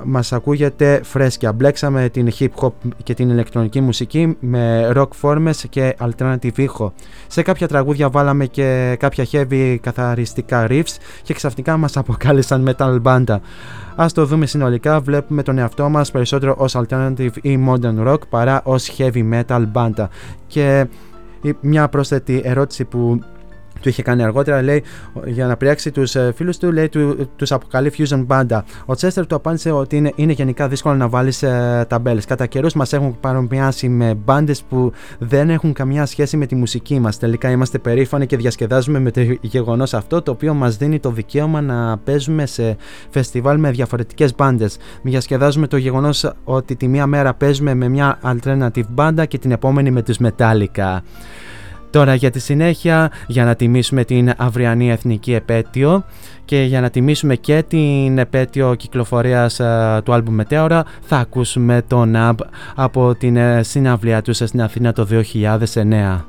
μας ακούγεται φρέσκια. Μπλέξαμε την hip hop και την ηλεκτρονική μουσική με rock formes και alternative ήχο. Σε κάποια τραγούδια βάλαμε και κάποια heavy καθαριστικά riffs και ξαφνικά μας αποκάλεσαν metal μπάντα. Α το δούμε συνολικά, βλέπουμε τον εαυτό μας περισσότερο ως alternative ή modern rock παρά ως heavy metal μπάντα. Και μια πρόσθετη ερώτηση που του είχε κάνει αργότερα, λέει, για να πριάξει τους φίλους του, λέει, του τους αποκαλεί Fusion Banda. Ο Τσέστερ του απάντησε ότι είναι, είναι γενικά δύσκολο να βάλεις ε, ταμπέλες. Κατά καιρούς μας έχουν παρομοιάσει με μπάντες που δεν έχουν καμιά σχέση με τη μουσική μας. Τελικά είμαστε περήφανοι και διασκεδάζουμε με το γεγονός αυτό, το οποίο μας δίνει το δικαίωμα να παίζουμε σε φεστιβάλ με διαφορετικές μπάντες. Διασκεδάζουμε το γεγονός ότι τη μία μέρα παίζουμε με μια alternative μπάντα και την επόμενη με τους Metallica. Τώρα για τη συνέχεια, για να τιμήσουμε την αυριανή εθνική επέτειο και για να τιμήσουμε και την επέτειο κυκλοφορίας ε, του άλμπου Μετέωρα θα ακούσουμε το NAB από την ε, συναυλία τους στην Αθήνα το 2009.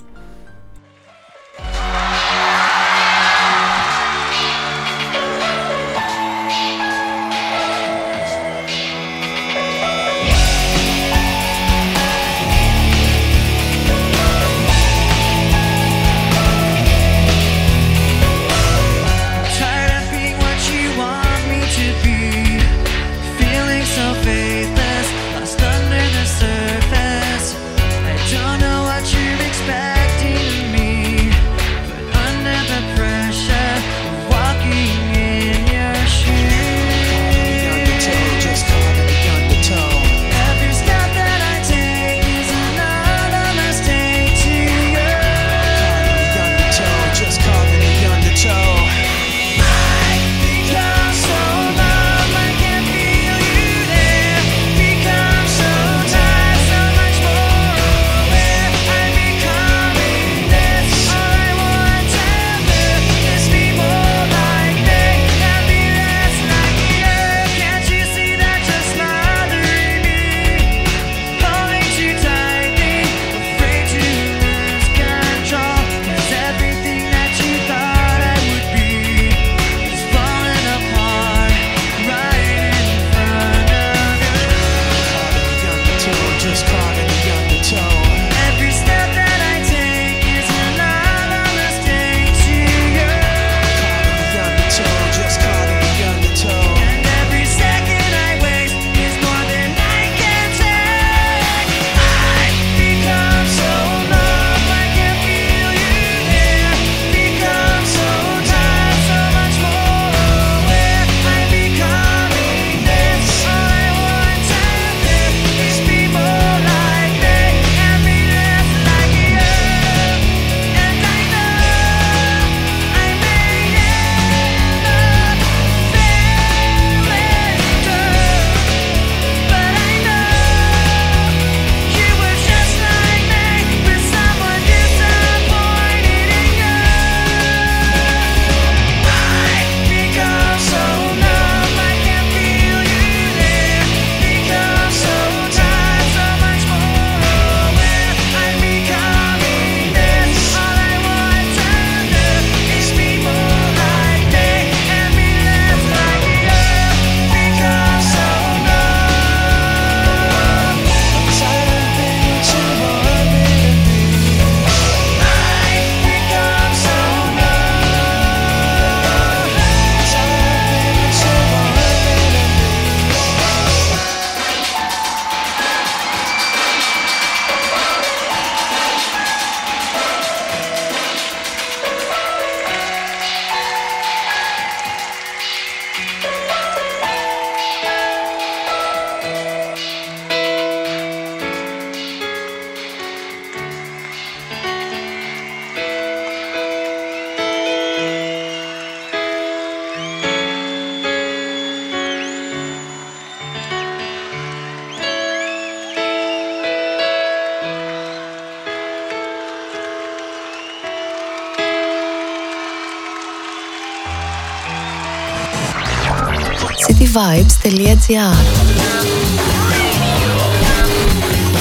cityvibes.gr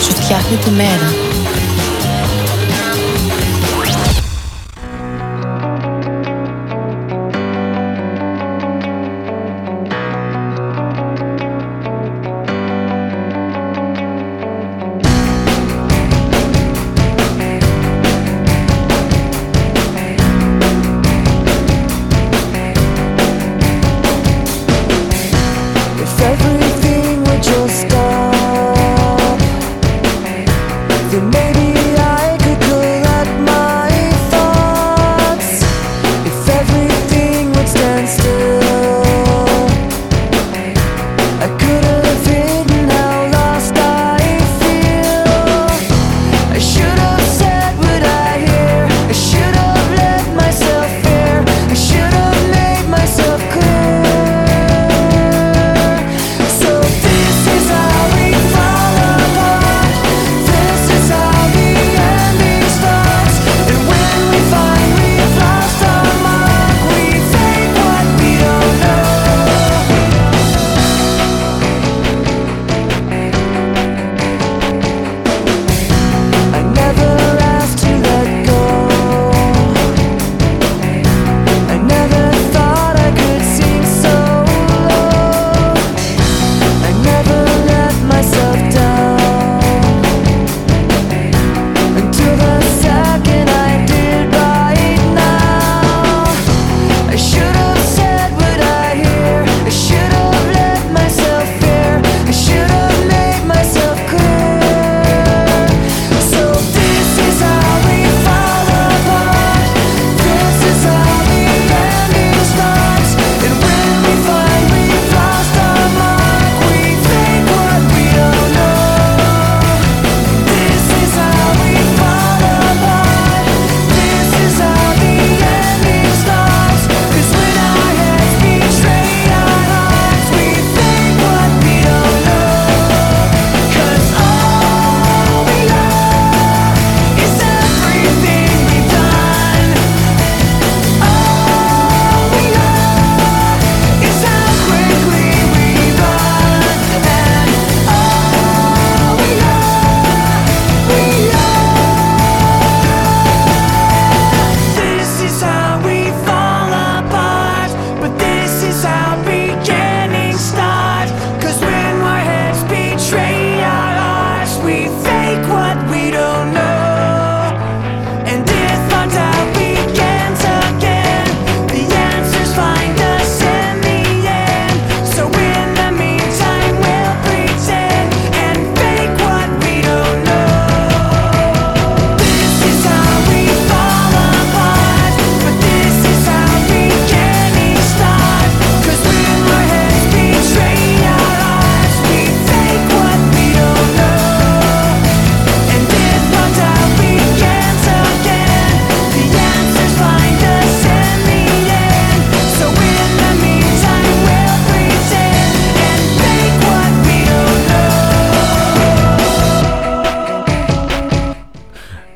Σου φτιάχνει τη μέρα.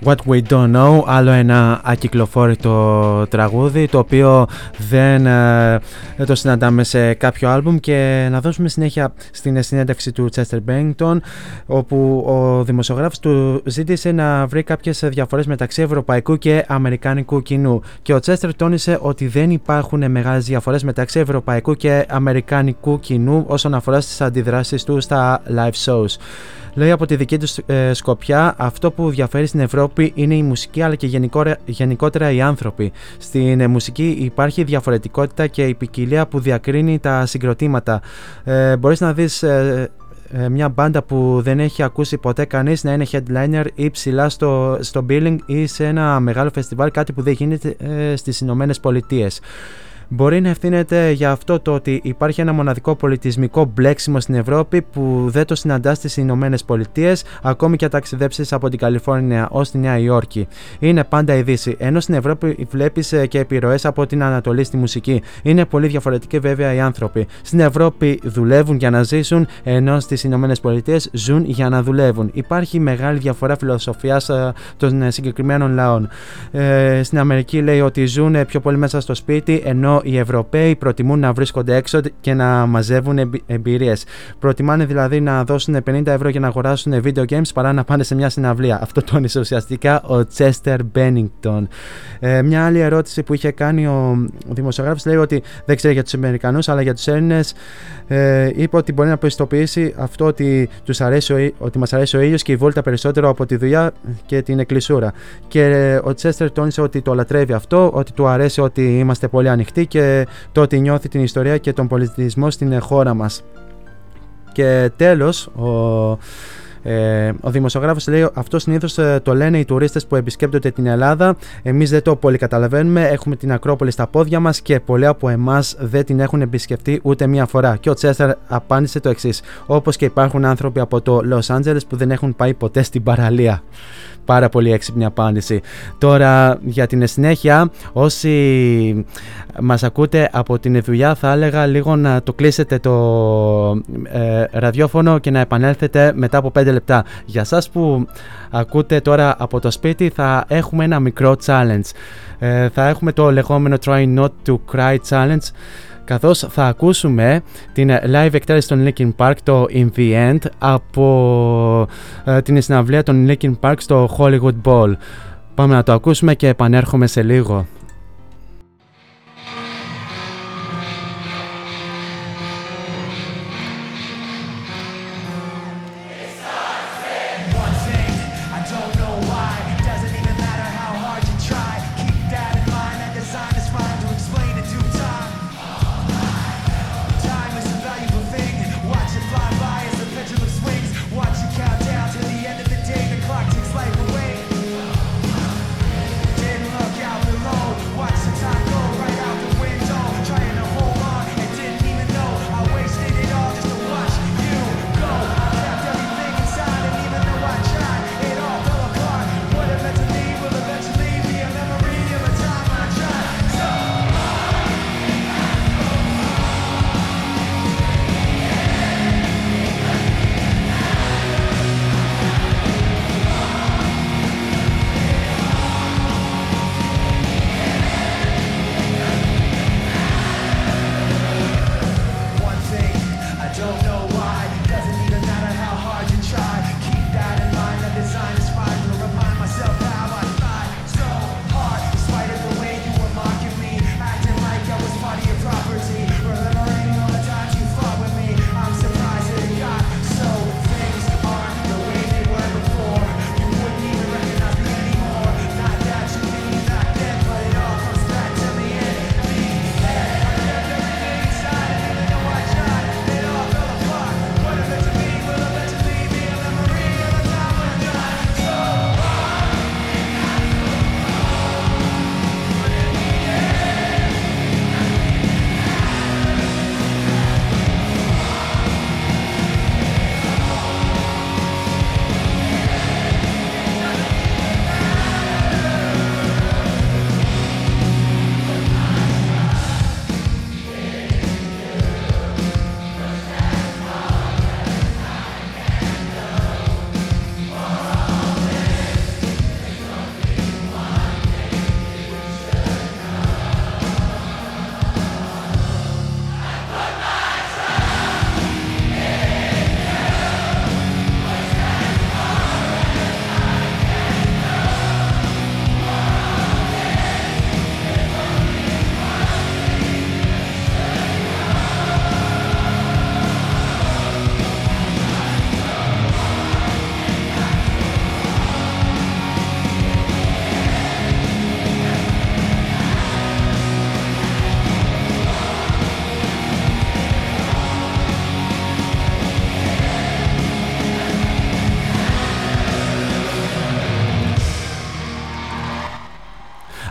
pour être We Don't Know, άλλο ένα ακυκλοφόρητο τραγούδι το οποίο δεν ε, το συναντάμε σε κάποιο άλμπουμ και να δώσουμε συνέχεια στην συνέντευξη του Chester Bennington όπου ο δημοσιογράφος του ζήτησε να βρει κάποιες διαφορές μεταξύ ευρωπαϊκού και αμερικάνικου κοινού και ο Chester τόνισε ότι δεν υπάρχουν μεγάλες διαφορές μεταξύ ευρωπαϊκού και αμερικάνικου κοινού όσον αφορά στις αντιδράσεις του στα live shows. Λέει από τη δική του ε, σκοπιά, αυτό που διαφέρει στην Ευρώπη είναι η μουσική αλλά και γενικότερα, γενικότερα οι άνθρωποι. Στην ε, μουσική υπάρχει διαφορετικότητα και η ποικιλία που διακρίνει τα συγκροτήματα. Ε, μπορείς να δεις ε, ε, μια μπάντα που δεν έχει ακούσει ποτέ κανείς να είναι headliner ή ψηλά στο, στο billing ή σε ένα μεγάλο φεστιβάλ, κάτι που δεν γίνεται ε, στις Ηνωμένες Πολιτείες. Μπορεί να ευθύνεται για αυτό το ότι υπάρχει ένα μοναδικό πολιτισμικό μπλέξιμο στην Ευρώπη που δεν το συναντά στις Ηνωμένες Πολιτείες, ακόμη και αν ταξιδέψεις από την Καλιφόρνια ως τη Νέα Υόρκη. Είναι πάντα η Δύση. Ενώ στην Ευρώπη βλέπεις και επιρροές από την Ανατολή στη μουσική. Είναι πολύ διαφορετικοί βέβαια οι άνθρωποι. Στην Ευρώπη δουλεύουν για να ζήσουν, ενώ στις Ηνωμένες Πολιτείες ζουν για να δουλεύουν. Υπάρχει μεγάλη διαφορά φιλοσοφίας των συγκεκριμένων λαών. Ε, στην Αμερική λέει ότι ζουν πιο πολύ μέσα στο σπίτι, ενώ ενώ οι Ευρωπαίοι προτιμούν να βρίσκονται έξω και να μαζεύουν εμπειρίες. Προτιμάνε δηλαδή να δώσουν 50 ευρώ για να αγοράσουν video games παρά να πάνε σε μια συναυλία. Αυτό τόνισε ουσιαστικά ο Chester Bennington. Ε, μια άλλη ερώτηση που είχε κάνει ο, ο δημοσιογράφος λέει ότι δεν ξέρει για τους Αμερικανούς αλλά για τους Έλληνες ε, είπε ότι μπορεί να προειδοποιήσει αυτό ότι, τους αρέσει ο, ήλ- ότι μας αρέσει ο ήλιος και η βόλτα περισσότερο από τη δουλειά και την εκκλησούρα. Και ε, ο Τσέστερ τόνισε ότι το λατρεύει αυτό, ότι του αρέσει ότι είμαστε πολύ ανοιχτοί και το ότι νιώθει την ιστορία και τον πολιτισμό στην ε, χώρα μας. Και τέλος, ο, ε, ο δημοσιογράφος λέει αυτό συνήθως ε, το λένε οι τουρίστες που επισκέπτονται την Ελλάδα. Εμείς δεν το πολύ καταλαβαίνουμε. Έχουμε την Ακρόπολη στα πόδια μας και πολλοί από εμάς δεν την έχουν επισκεφτεί ούτε μία φορά. Και ο Τσέστερ απάντησε το εξής. Όπως και υπάρχουν άνθρωποι από το Los Angeles που δεν έχουν πάει ποτέ στην παραλία. Πάρα πολύ έξυπνη απάντηση. Τώρα για την συνέχεια, όσοι μας ακούτε από την δουλειά θα έλεγα λίγο να το κλείσετε το ε, ραδιόφωνο και να επανέλθετε μετά από 5 λεπτά. Για σας που ακούτε τώρα από το σπίτι θα έχουμε ένα μικρό challenge. Ε, θα έχουμε το λεγόμενο Try Not To Cry Challenge καθώς θα ακούσουμε την live εκτέλεση των Linkin Park το In The End από ε, την συναυλία των Linkin Park στο Hollywood Bowl. Πάμε να το ακούσουμε και επανέρχομαι σε λίγο.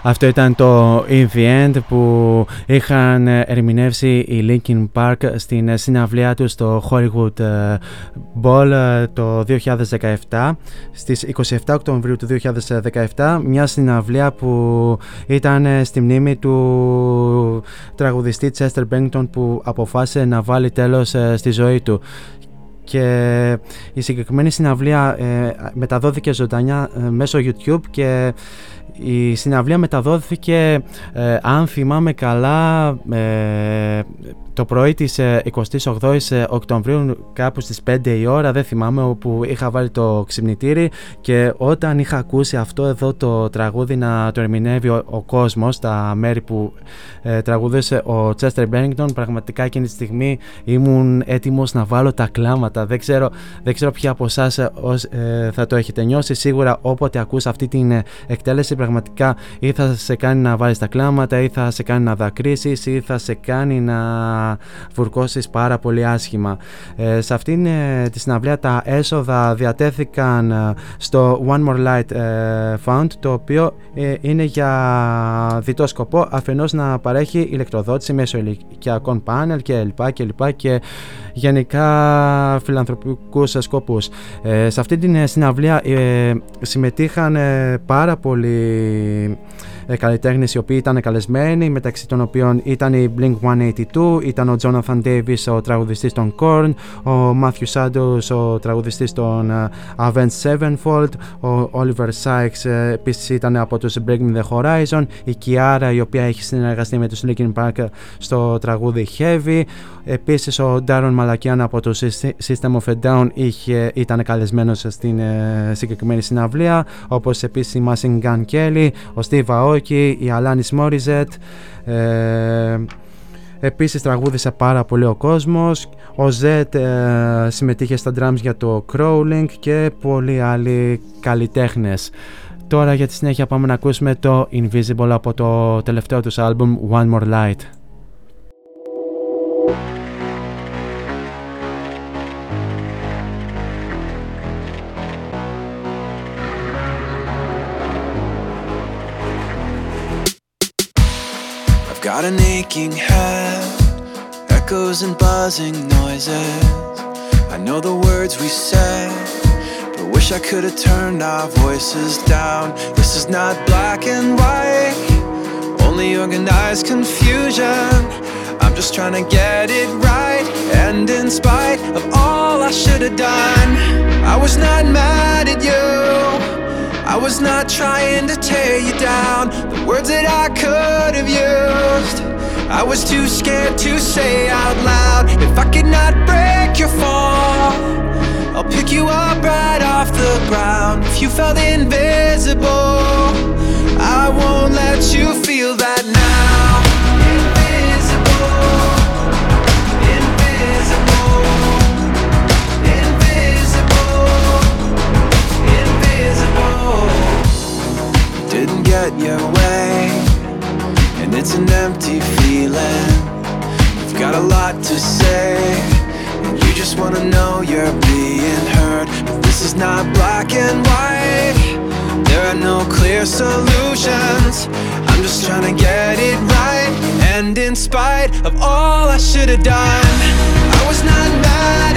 Αυτό ήταν το In The End που είχαν ερμηνεύσει οι Linkin Park στην συναυλία τους στο Hollywood ε, Bowl ε, το 2017 στις 27 Οκτωβρίου του 2017 μια συναυλία που ήταν ε, στη μνήμη του τραγουδιστή Chester Bennington που αποφάσισε να βάλει τέλος ε, στη ζωή του. Και η συγκεκριμένη συναυλία ε, μεταδόθηκε ζωντανά ε, μέσω YouTube και Η συναυλία μεταδόθηκε, ε, αν θυμάμαι καλά, ε, το πρωί της ε, 28ης ε, Οκτωβρίου κάπου στις 5 η ώρα, δεν θυμάμαι, όπου είχα βάλει το ξυπνητήρι και όταν είχα ακούσει αυτό εδώ το τραγούδι να το ερμηνεύει ο, ο κόσμος στα μέρη που ε, τραγουδούσε ο Chester Bennington, πραγματικά εκείνη τη στιγμή ήμουν έτοιμος να βάλω τα κλάματα. Δεν ξέρω, δεν ξέρω ποια από εσάς θα το έχετε νιώσει. Σίγουρα όποτε ακούς αυτή την ε, εκτέλεση πραγματικά ή θα σε κάνει να βάλεις τα κλάματα ή θα σε κάνει να δακρύσεις ή θα σε κάνει να φουρκώσεις πάρα πολύ άσχημα. Ε, σε αυτήν ε, τη συναυλία τα έσοδα διατέθηκαν ε, στο One More Light ε, Fund το οποίο ε, είναι για διτό σκοπό αφενός να παρέχει ηλεκτροδότηση μέσω ηλικιακών πάνελ και λοιπά και λοιπά και γενικά φιλανθρωπικούς σκοπούς. Ε, σε αυτή την ε, συναυλία ε, συμμετείχαν ε, πάρα πολλοί ε, καλλιτέχνες οι οποίοι ήταν καλεσμένοι μεταξύ των οποίων ήταν η Blink-182, ήταν ο Jonathan Davis ο τραγουδιστής των Korn, ο Matthew Santos ο τραγουδιστής των ε, Avenged Sevenfold, ο Oliver Sykes ε, επίσης ήταν από τους Breaking the Horizon, η Kiara η οποία έχει συνεργαστεί με τους Linkin Park στο τραγούδι Heavy, επίσης ο Darren Malakian από το System of a Down είχε, ήταν καλεσμένος στην ε, συγκεκριμένη συναυλία, όπως επίσης η Machine Gun Kelly, ο Steve Aoki, η Alanis Morissette, ε, Επίσης τραγούδισε πάρα πολύ ο κόσμος, ο Z ε, συμμετείχε στα drums για το Crawling και πολλοί άλλοι καλλιτέχνες. Τώρα για τη συνέχεια πάμε να ακούσουμε το Invisible από το τελευταίο τους άλμπουμ One More Light. Got an aching head, echoes and buzzing noises. I know the words we said, but wish I could have turned our voices down. This is not black and white, only organized confusion. I'm just trying to get it right, and in spite of all I should have done, I was not mad at you. I was not trying to tear you down. The words that I could have used, I was too scared to say out loud. If I could not break your fall, I'll pick you up right off the ground. If you felt invisible, I won't let you feel that now. Didn't get your way, and it's an empty feeling. You've got a lot to say, and you just wanna know you're being heard. But this is not black and white. There are no clear solutions. I'm just trying to get it right. And in spite of all I should have done, I was not mad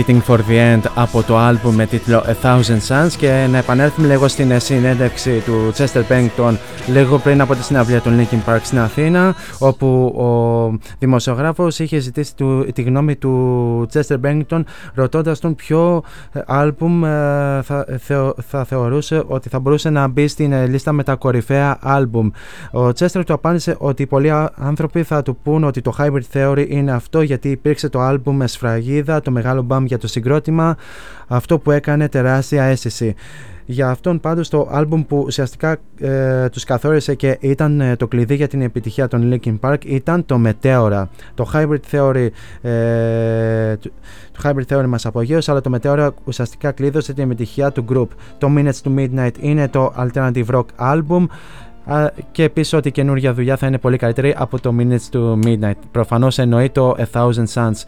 Waiting for the End από το άλμπουμ με τίτλο A Thousand Suns και να επανέλθουμε λίγο στην ε, συνέντευξη του Chester Bennington λίγο πριν από τη συναυλία του Linkin Park στην Αθήνα όπου ο δημοσιογράφος είχε ζητήσει του, τη γνώμη του Chester Bennington ρωτώντας τον ποιο ε, άλμπουμ ε, θα, θεω- θα θεωρούσε ότι θα μπορούσε να μπει στην ε, λίστα με τα κορυφαία άλμπουμ. Ο Chester του απάντησε ότι πολλοί α- άνθρωποι θα του πούν ότι το Hybrid Theory είναι αυτό γιατί υπήρξε το άλμπουμ με σφραγίδα, το μεγάλο μπαμ για το συγκρότημα, αυτό που έκανε τεράστια αίσθηση. Για αυτόν πάντως το άλμπουμ που ουσιαστικά ε, τους καθόρισε και ήταν ε, το κλειδί για την επιτυχία των Linkin Park ήταν το Meteora. Το Hybrid Theory, ε, το το Hybrid Theory μας απογείωσε αλλά το Meteora ουσιαστικά κλείδωσε την επιτυχία του group. Το Minutes to Midnight είναι το alternative rock album Α, και επίσης ότι η καινούργια δουλειά θα είναι πολύ καλύτερη από το Minutes to Midnight. Προφανώς εννοεί το A Thousand Suns.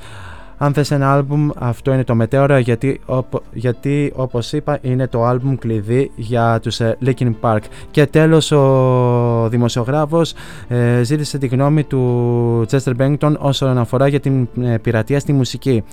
Αν θες ένα άλμπουμ, αυτό είναι το Meteora γιατί, οπο- γιατί όπως είπα είναι το άλμπουμ κλειδί για τους ε, Linkin Park. Και τέλος ο δημοσιογράφος ε, ζήτησε τη γνώμη του Chester Bennington όσον αφορά για την ε, πειρατεία στη μουσική.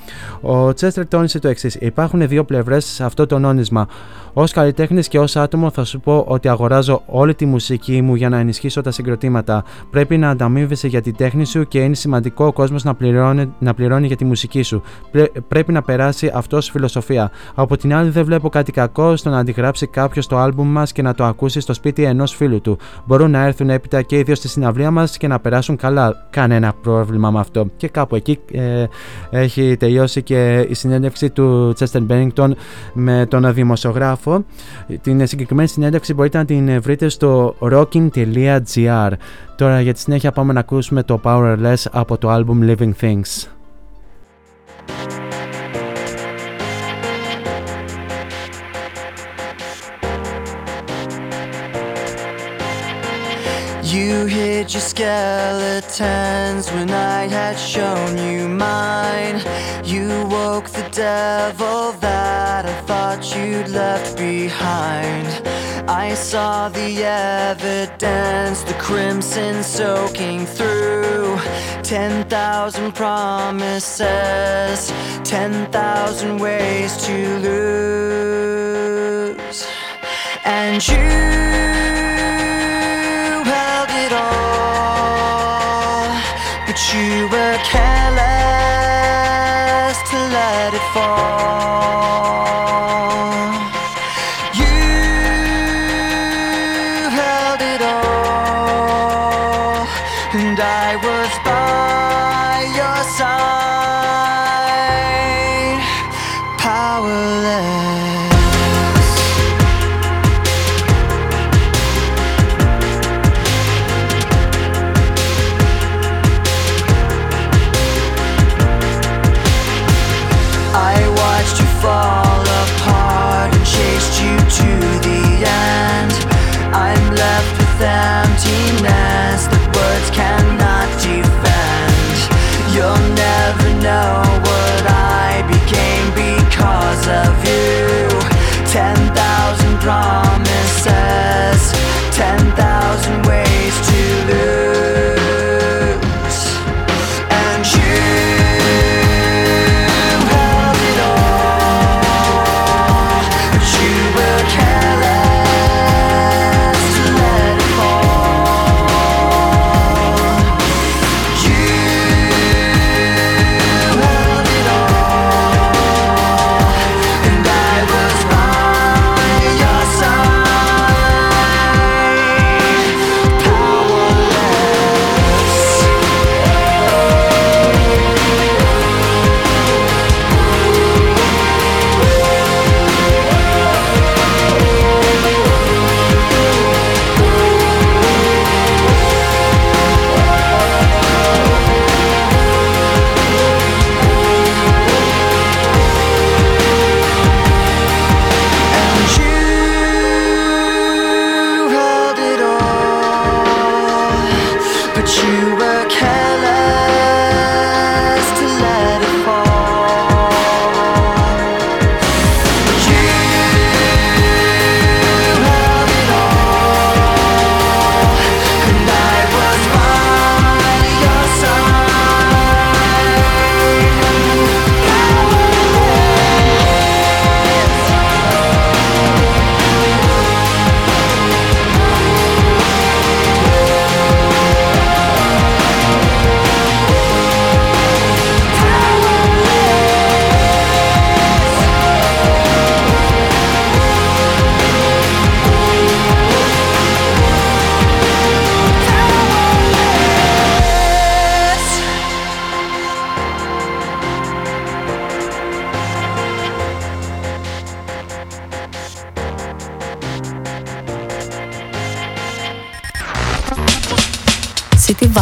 Ο Chester τόνισε το εξής. Υπάρχουν δύο πλευρές σε αυτό το νόνισμα. Ω καλλιτέχνης και ως άτομο θα σου πω ότι αγοράζω όλη τη μουσική μου για να ενισχύσω τα συγκροτήματα. Πρέπει να ανταμείβεσαι για την τέχνη σου και είναι σημαντικό ο κόσμος να πληρώνει, να πληρώνει για τη μουσική σου. Πρέ- πρέπει να περάσει αυτός ως φιλοσοφία. Από την άλλη, δεν βλέπω κάτι κακό στο να αντιγράψει κάποιος το άλμπουμ μας και να το ακούσει στο σπίτι ενός φίλου του. Μπορούν να έρθουν έπειτα και οι δύο στη συναυλία μας και να περάσουν καλά. Κανένα πρόβλημα με αυτό. Και κάπου εκεί ε, έχει τελειώσει και η συνέντευξη του Chester Bennington με τον δημοσιογράφο. Την συγκεκριμένη συνέντευξη μπορείτε να την βρείτε στο rocking.gr. Τώρα για τη συνέχεια πάμε να ακούσουμε το Powerless από το album Living Things. thank you. You hid your skeletons when I had shown you mine. You woke the devil that I thought you'd left behind. I saw the evidence, the crimson soaking through. Ten thousand promises, ten thousand ways to lose. And you it all, but you were careless to let it fall.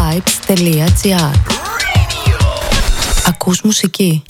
www.wipes.gr Ακούς μουσική.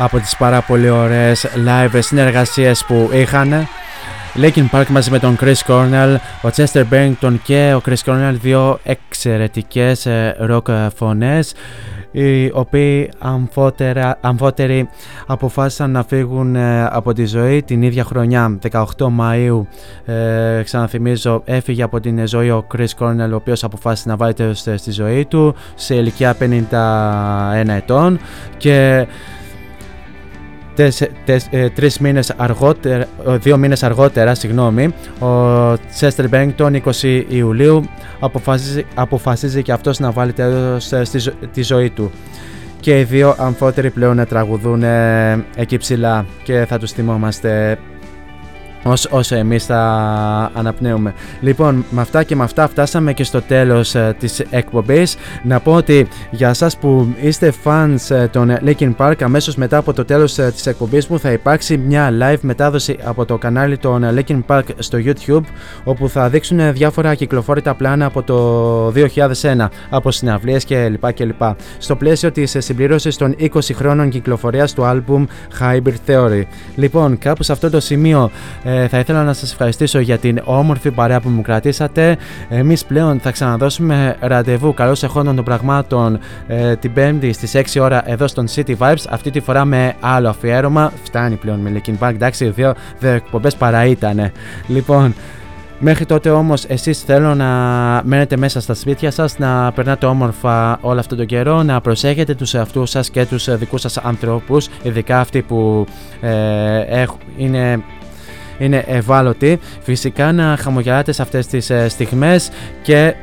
Από τις πάρα πολύ ωραίες live συνεργασίες που είχαν. Linkin Park μαζί με τον Chris Cornell, ο Chester Bennington και ο Chris Cornell, δύο εξαιρετικές ε, rock φωνές οι οποίοι αμφότερα, αμφότεροι αποφάσισαν να φύγουν ε, από τη ζωή την ίδια χρονιά 18 Μαΐου ε, ξαναθυμίζω έφυγε από την ζωή ο Chris Cornell ο οποίος αποφάσισε να βάλει τέλος ε, στη ζωή του σε ηλικία 51 ετών και τεσ, τες, ε, τρεις μήνες αργότερα, ε, δύο μήνες αργότερα, συγγνώμη, ο Τσέστερ Μπέγκτον 20 Ιουλίου αποφασίζει, αποφασίζει και αυτός να βάλει τέλος ε, στη ζω- τη ζωή του. Και οι δύο αμφότεροι πλέον ε, τραγουδούν ε, εκεί ψηλά και θα τους θυμόμαστε ως, όσο εμείς θα αναπνέουμε. Λοιπόν, με αυτά και με αυτά φτάσαμε και στο τέλος ε, της εκπομπής. Να πω ότι για εσάς που είστε fans ε, των Linkin Park, αμέσως μετά από το τέλος ε, της εκπομπής μου θα υπάρξει μια live μετάδοση από το κανάλι των Linkin Park στο YouTube, όπου θα δείξουν ε, διάφορα κυκλοφόρητα πλάνα από το 2001, από συναυλίες κλπ. κλπ. Στο πλαίσιο της ε, συμπλήρωσης των 20 χρόνων κυκλοφορίας του άλμπουμ Hybrid Theory. Λοιπόν, κάπου σε αυτό το σημείο ε, θα ήθελα να σας ευχαριστήσω για την όμορφη παρέα που μου κρατήσατε. Εμείς πλέον θα ξαναδώσουμε ραντεβού καλώς εχόντων των πραγμάτων ε, την Πέμπτη στις 6 ώρα εδώ στον City Vibes. Αυτή τη φορά με άλλο αφιέρωμα. Φτάνει πλέον με Linkin Park. Εντάξει, δύο, δύο εκπομπές παρά ήτανε. Λοιπόν, Μέχρι τότε όμως εσείς θέλω να μένετε μέσα στα σπίτια σας, να περνάτε όμορφα όλο αυτόν τον καιρό, να προσέχετε τους εαυτούς σας και τους ε, δικούς σας ανθρώπους, ειδικά αυτοί που ε, έχ- είναι είναι ευάλωτοι. Φυσικά να χαμογελάτε σε αυτές τις ε, στιγμές και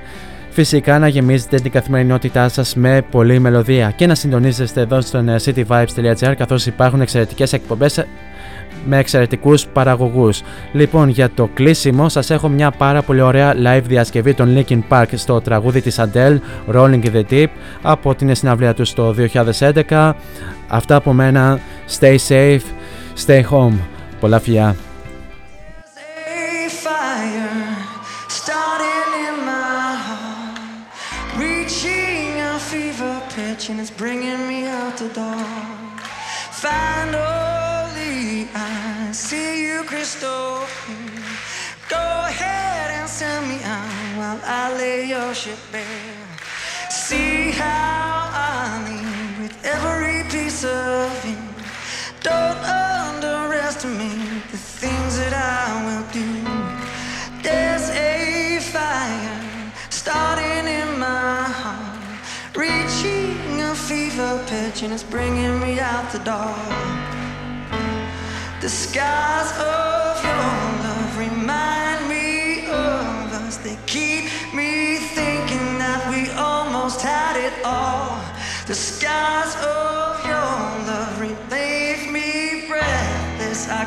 φυσικά να γεμίζετε την καθημερινότητά σας με πολλή μελωδία και να συντονίζεστε εδώ στον ε, cityvibes.gr καθώς υπάρχουν εξαιρετικές εκπομπές ε, με εξαιρετικούς παραγωγούς. Λοιπόν, για το κλείσιμο σας έχω μια πάρα πολύ ωραία live διασκευή των Linkin Park στο τραγούδι της Adele, Rolling in the Deep, από την συναυλία τους το 2011. Αυτά από μένα, stay safe, stay home. Πολλά φιλιά. The door. Finally, I see you crystal. Go ahead and send me out while I lay your ship bare. See how I lean with every piece of you. Fever pitch, and it's bringing me out the door. The skies of your love remind me of us. They keep me thinking that we almost had it all. The skies of your love leave me breathless. I